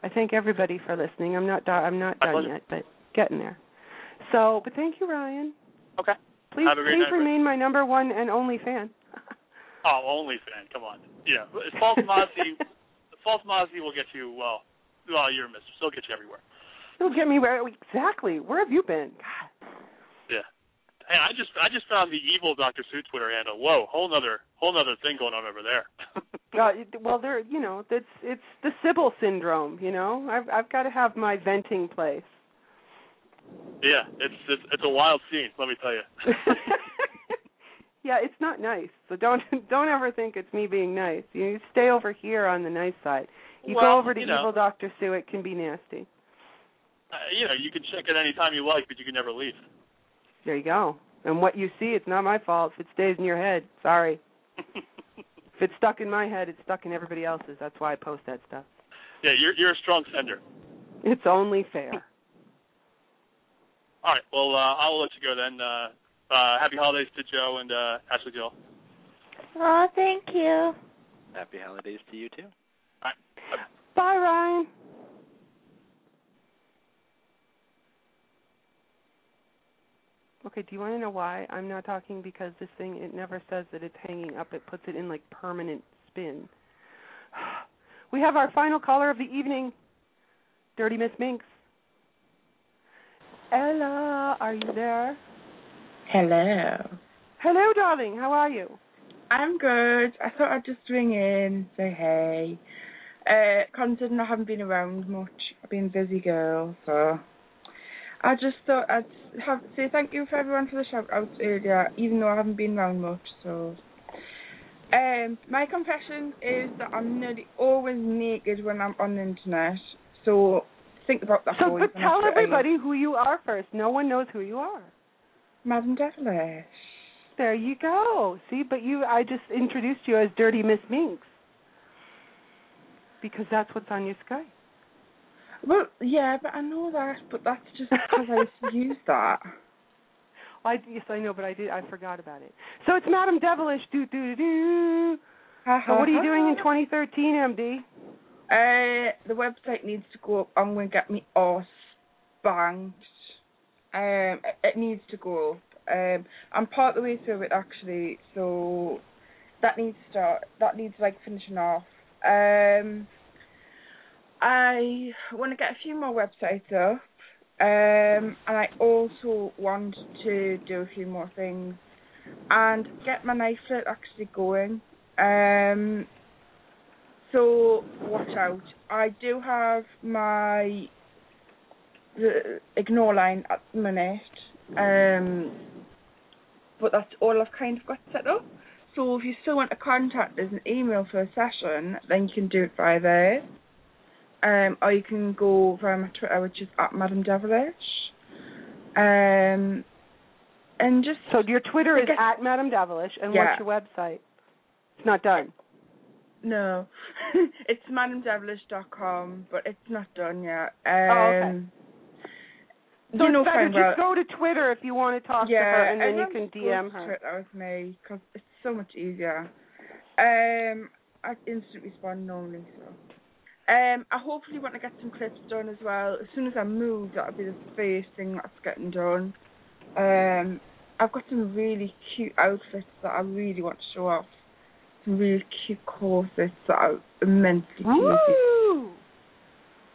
I thank everybody for listening. I'm not do- I'm not done yet, but getting there. So, but thank you, Ryan. Okay. Please, Have a great please night, remain my number one and only fan. [laughs] Oh, only fan. Come on. Yeah, false modesty. false modesty will get you. Well, well, you're a mistress. It'll get you everywhere. You'll get me where exactly. Where have you been? God. Hey, I just I just found the evil Dr. Sue Twitter handle. Whoa, whole nother whole nother thing going on over there. [laughs] Uh, well, there, you know, it's it's the Sybil syndrome. You know, I've I've got to have my venting place. yeah, it's it's it's a wild scene. Let me tell you. [laughs] yeah, it's not nice. So don't [laughs] don't ever think it's me being nice. You stay over here on the nice side. You Well, go over to you know. evil Doctor Sue, it can be nasty. Uh, you know, you can check it any time you like, but you can never leave. There you go. And what you see, it's not my fault if it stays in your head. Sorry. [laughs] if it's stuck in my head, it's stuck in everybody else's. That's why I post that stuff. Yeah, you're you're a strong sender. It's only fair. [laughs] All right. Well, uh, I'll let you go then. Uh, uh, happy holidays to Joe and uh, Ashley Jill. Oh, thank you. Happy holidays to you too. Bye, Ryan. Okay, do you want to know why I'm not talking? Because this thing, it never says that it's hanging up. It puts it in like permanent spin. [sighs] We have our final caller of the evening, Dirty Miss Minx. Ella, are you there? Hello. Hello, darling. How are you? I'm good. I thought I'd just ring in, say hey. Uh, considering I haven't been around much, I've been a busy girl, so I just thought I'd have say thank you for everyone for the shout outs earlier, even though I haven't been around much. So, um, my confession is that I'm nearly always naked when I'm on the internet. So think about that. So, but tell everybody who you are first. No one knows who you are. Madam Devilish. There you go. See, but you, I just introduced you as Dirty Miss Minx because that's what's on your Skype. Well, yeah, but I know that, but that's just because I [laughs] used that. I, yes, I know, but I did. I forgot about it. So it's Madam Devilish. Do do do do. So what are you doing in 2013, MD? Uh, the website needs to go up. I'm going to get me arse banged. Um, it, it needs to go up. Um, I'm part of the way through it actually, so that needs to start. That needs like finishing off. Um, I want to get a few more websites up, um, and I also want to do a few more things and get my knife actually going. Um, so watch out. I do have my ignore line at the minute, um, but that's all I've kind of got set up. So if you still want to contact us an email for a session, then you can do it via there. Um, or you can go via my Twitter, which is at Madam Devilish. Um, and just so your Twitter is guess, at Madam Devilish, and yeah. what's your website? It's not done. No, [laughs] it's madamdevilish.com, but it's not done yet. Um, oh, okay. So you know, better just go to Twitter if you want to talk yeah, to her, and then you can DM her. Twitter with me because it's so much easier. Um, I instant respond normally, so. Um, I hopefully want to get some clips done as well. As soon as I move, that'll be the first thing that's getting done. Um, I've got some really cute outfits that I really want to show off. Some really cute corsets that are immensely cute.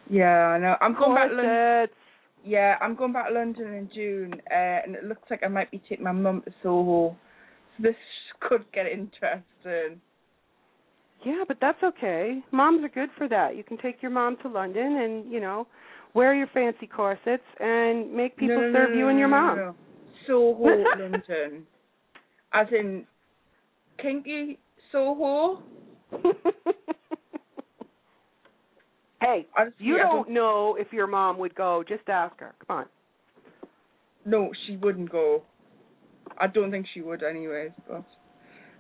Yeah, I know. I'm going back to London. Yeah, I'm going back to London in June, uh, and it looks like I might be taking my mum to Soho. So this [laughs] could get interesting. Yeah, but that's okay. Moms are good for that. You can take your mom to London and, you know, wear your fancy corsets and make people no, no, serve no, you and your mom. Soho, London. [laughs] As in kinky Soho. [laughs] hey, you yeah, don't know if your mom would go. Just ask her. Come on. No, she wouldn't go. I don't think she would anyways, but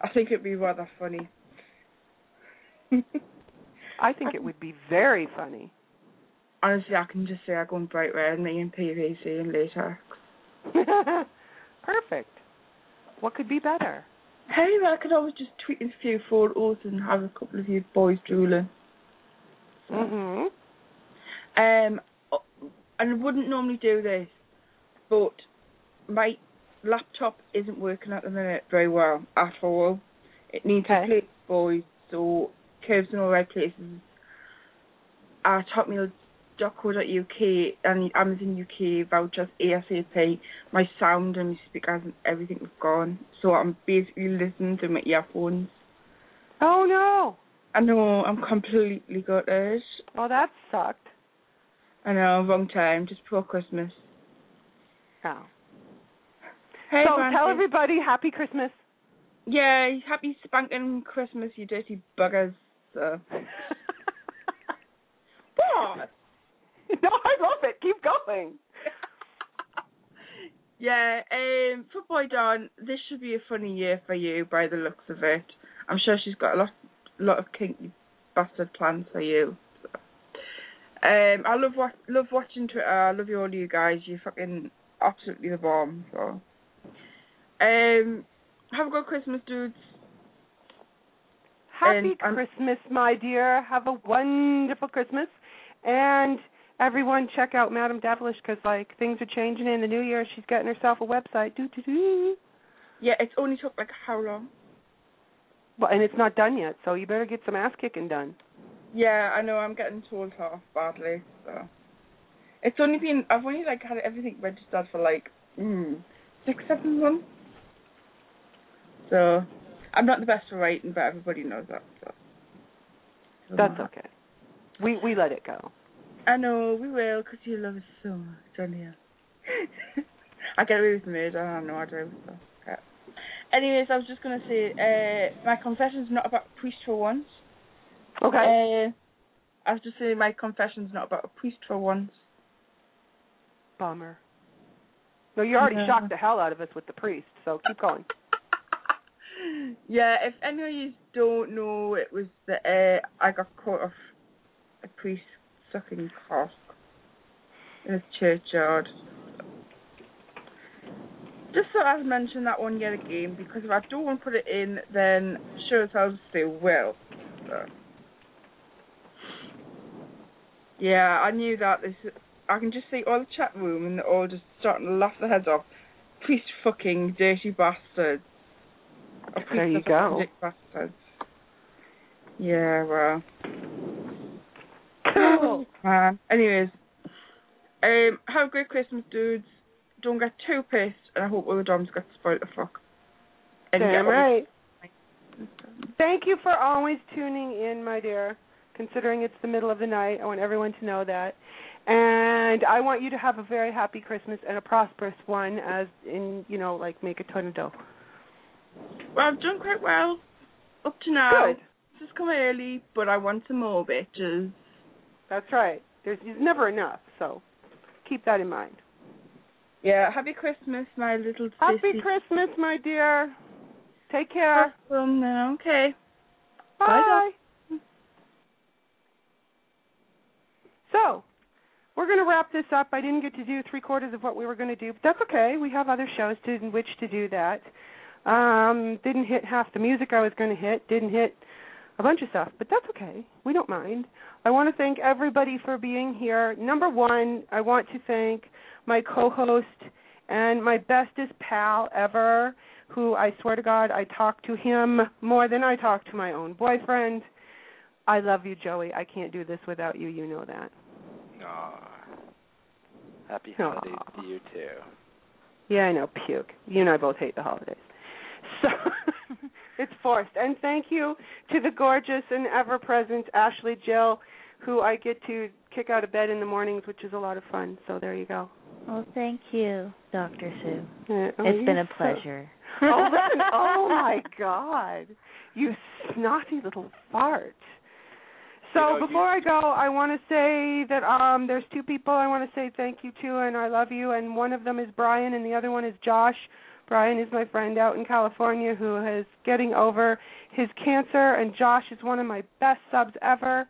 I think it'd be rather funny. [laughs] I think it would be very funny. Honestly, I can just say I go in bright red, me in PVC and latex. [laughs] Perfect. What could be better? Hey, I could always just tweet a few photos and have a couple of you boys drooling. Mhm. Um, and I wouldn't normally do this, but my laptop isn't working at the minute very well at all. It needs Okay. to play boys, so curves in all uh, the right places. At hotmail.co.uk and Amazon UK vouchers ASAP. My sound and my speakers and everything have gone, so I'm basically listening to my earphones. Oh no! I know I'm completely gutted. Oh, that sucked. I know, wrong time, just before Christmas. Oh. Hey, so tell everybody Happy Christmas. Yeah, happy spanking Christmas, you dirty buggers. So. [laughs] No, I love it. Keep going. [laughs] Yeah, um, Footboy Don, this should be a funny year for you by the looks of it. I'm sure she's got a lot, lot of kinky bastard plans for you. So. Um, I love wa- love watching Twitter. I love you all, you guys. You're fucking absolutely the bomb. So, um, have a good Christmas, dudes. Happy And I'm- Christmas, my dear. Have a wonderful Christmas. And everyone, check out Madam Devilish because like things are changing in the new year. She's getting herself a website. Do do do. Yeah, it's only took like how long? Well, and it's not done yet, so you better get some ass kicking done. Yeah, I know. I'm getting told off badly. So it's only been I've only like had everything registered for like mm, six, seven months. So I'm not the best for writing, but everybody knows that. So That's okay. We we let it go. I know we will, because you love us so much, you? [laughs] I get away with murder. I know I do. So. Yeah. Anyways, I was just gonna say, uh, my confession's not about a priest for once. Okay. Uh, I was just saying my confession's not about a priest for once. Bummer. No, you already Yeah. shocked the hell out of us with the priest, so keep going. Yeah, if any of you don't know, it was the uh, I got caught off a priest sucking cock in a churchyard. Just thought I'd mention that one yet again because if I don't put it in, then sure as hell they will. So. Yeah, I knew that. This, I can just see all the chat room and they're all just starting to laugh their heads off. Priest fucking dirty bastards. Or There you of go. bastards. Yeah, well. Cool. Man. [laughs] Anyways, um, have a great Christmas, dudes. Don't get too pissed, and I hope all the drums get spoiled the fuck. And Damn get all the- right. Thank you for always tuning in, my dear. Considering it's the middle of the night, I want everyone to know that. And I want you to have a very happy Christmas and a prosperous one, as in, you know, like make a ton of dough. Well, I've done quite well up to now. Good. This has come early, but I want some more bitches. That's right. There's it's never enough, so keep that in mind. Yeah, happy Christmas, my little Happy. Christmas, my dear. Take care. Awesome, then, okay. Bye. So, we're going to wrap this up. I didn't get to do three quarters of what we were going to do, but that's okay. We have other shows to, in which to do that. Um, didn't hit half the music I was going to hit. Didn't hit a bunch of stuff, but that's okay. We don't mind. I want to thank everybody for being here. Number one, I want to thank my co-host and my bestest pal ever, who I swear to God I talk to him more than I talk to my own boyfriend. I love you, Joey. I can't do this without you. You know that. Aw. Happy holidays to you too. Yeah, I know. Puke. You and I both hate the holidays. So [laughs] it's forced. And thank you to the gorgeous and ever present Ashley Jill, who I get to kick out of bed in the mornings, which is a lot of fun. So there you go. Well, thank you, Dr. Sue. Uh, oh, it's been you're a so- pleasure. [laughs] oh, listen. [laughs] Oh, my God. You snotty little fart. So You know, you- before I go, I want to say that um there's two people I want to say thank you to and I love you and one of them is Brian and the other one is Josh. Brian is my friend out in California who is getting over his cancer and Josh is one of my best subs ever.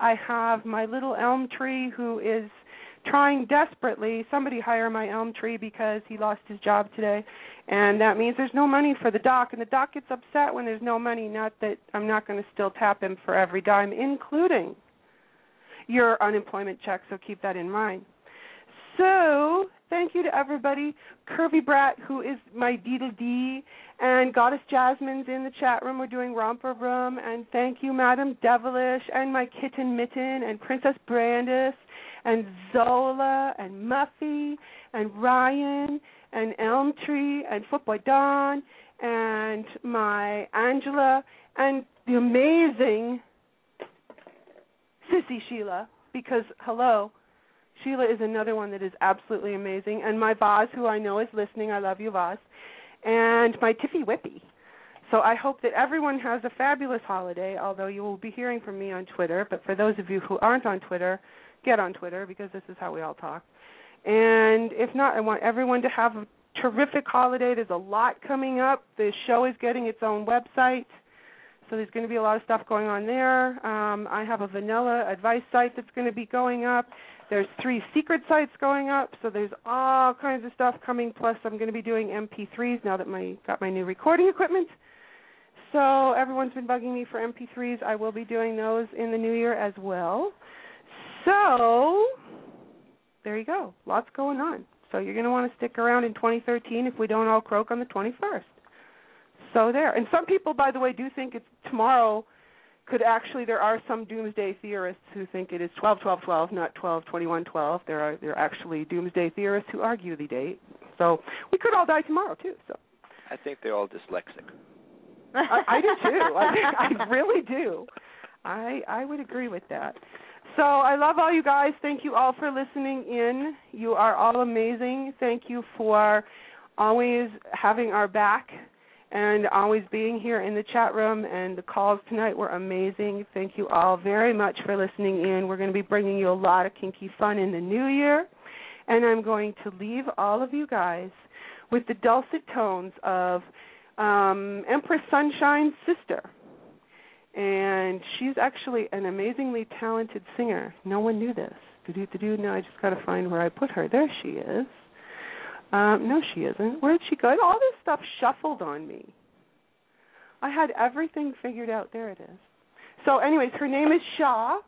I have my little elm tree who is trying desperately somebody hire my elm tree because he lost his job today and that means there's no money for the doc and the doc gets upset when there's no money not that i'm not going to still tap him for every dime including your unemployment check so keep that in mind so thank you to everybody. Curvy brat who is my d to d and goddess jasmine's in the chat room. We're doing romper room. And thank you madam devilish and my kitten mitten and princess brandis and zola and muffy and ryan and Elm Tree and Footboy Don and my Angela and the amazing Sissy Sheila because hello, Sheila is another one that is absolutely amazing and my Vaz who I know is listening, I love you Vaz, and my Tiffy Whippy. So I hope that everyone has a fabulous holiday, although you will be hearing from me on Twitter, but for those of you who aren't on Twitter, get on Twitter because this is how we all talk. And if not, I want everyone to have a terrific holiday. There's a lot coming up. The show is getting its own website. So there's going to be a lot of stuff going on there. Um, I have a vanilla advice site that's going to be going up. There's three secret sites going up. So there's all kinds of stuff coming. Plus, I'm going to be doing MP3s now that my got my new recording equipment. So everyone's been bugging me for MP3s. I will be doing those in the new year as well. So there you go. Lots going on. So you're going to want to stick around in 2013 if we don't all croak on the 21st. So there. And some people, by the way, do think it's tomorrow. Could actually, there are some doomsday theorists who think it is 12, 12, 12, not 12, 21, 12. There are there are actually doomsday theorists who argue the date. So we could all die tomorrow too. So I think they're all dyslexic. I, I do too. I, I really do. I I would agree with that. So I love all you guys. Thank you all for listening in. You are all amazing. Thank you for always having our back and always being here in the chat room. And the calls tonight were amazing. Thank you all very much for listening in. We're going to be bringing you a lot of kinky fun in the new year. And I'm going to leave all of you guys with the dulcet tones of um, Empress Sunshine's sister and she's actually an amazingly talented singer. No one knew this. Do do do. Now I just got to find where I put her. There she is. Um, no, she isn't. Where did she go? All this stuff shuffled on me. I had everything figured out. There it is. So, anyways, her name is Shaw,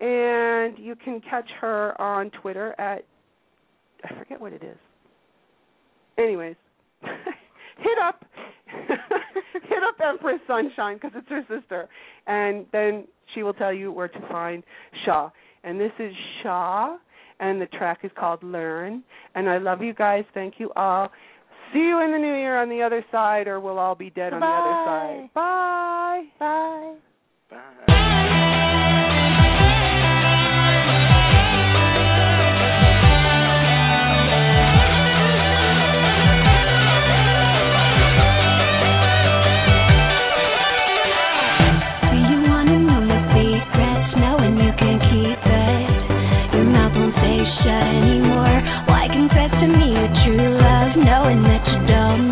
and you can catch her on Twitter at I forget what it is. Anyways, [laughs] hit up [laughs] hit up Empress Sunshine because it's her sister, and then she will tell you where to find Shaw. And this is Shaw and the track is called Learn. And I love you guys. Thank you all. See you in the new year on the other side, or we'll all be dead on the other side. Bye. Bye. Bye. Bye. when let you down.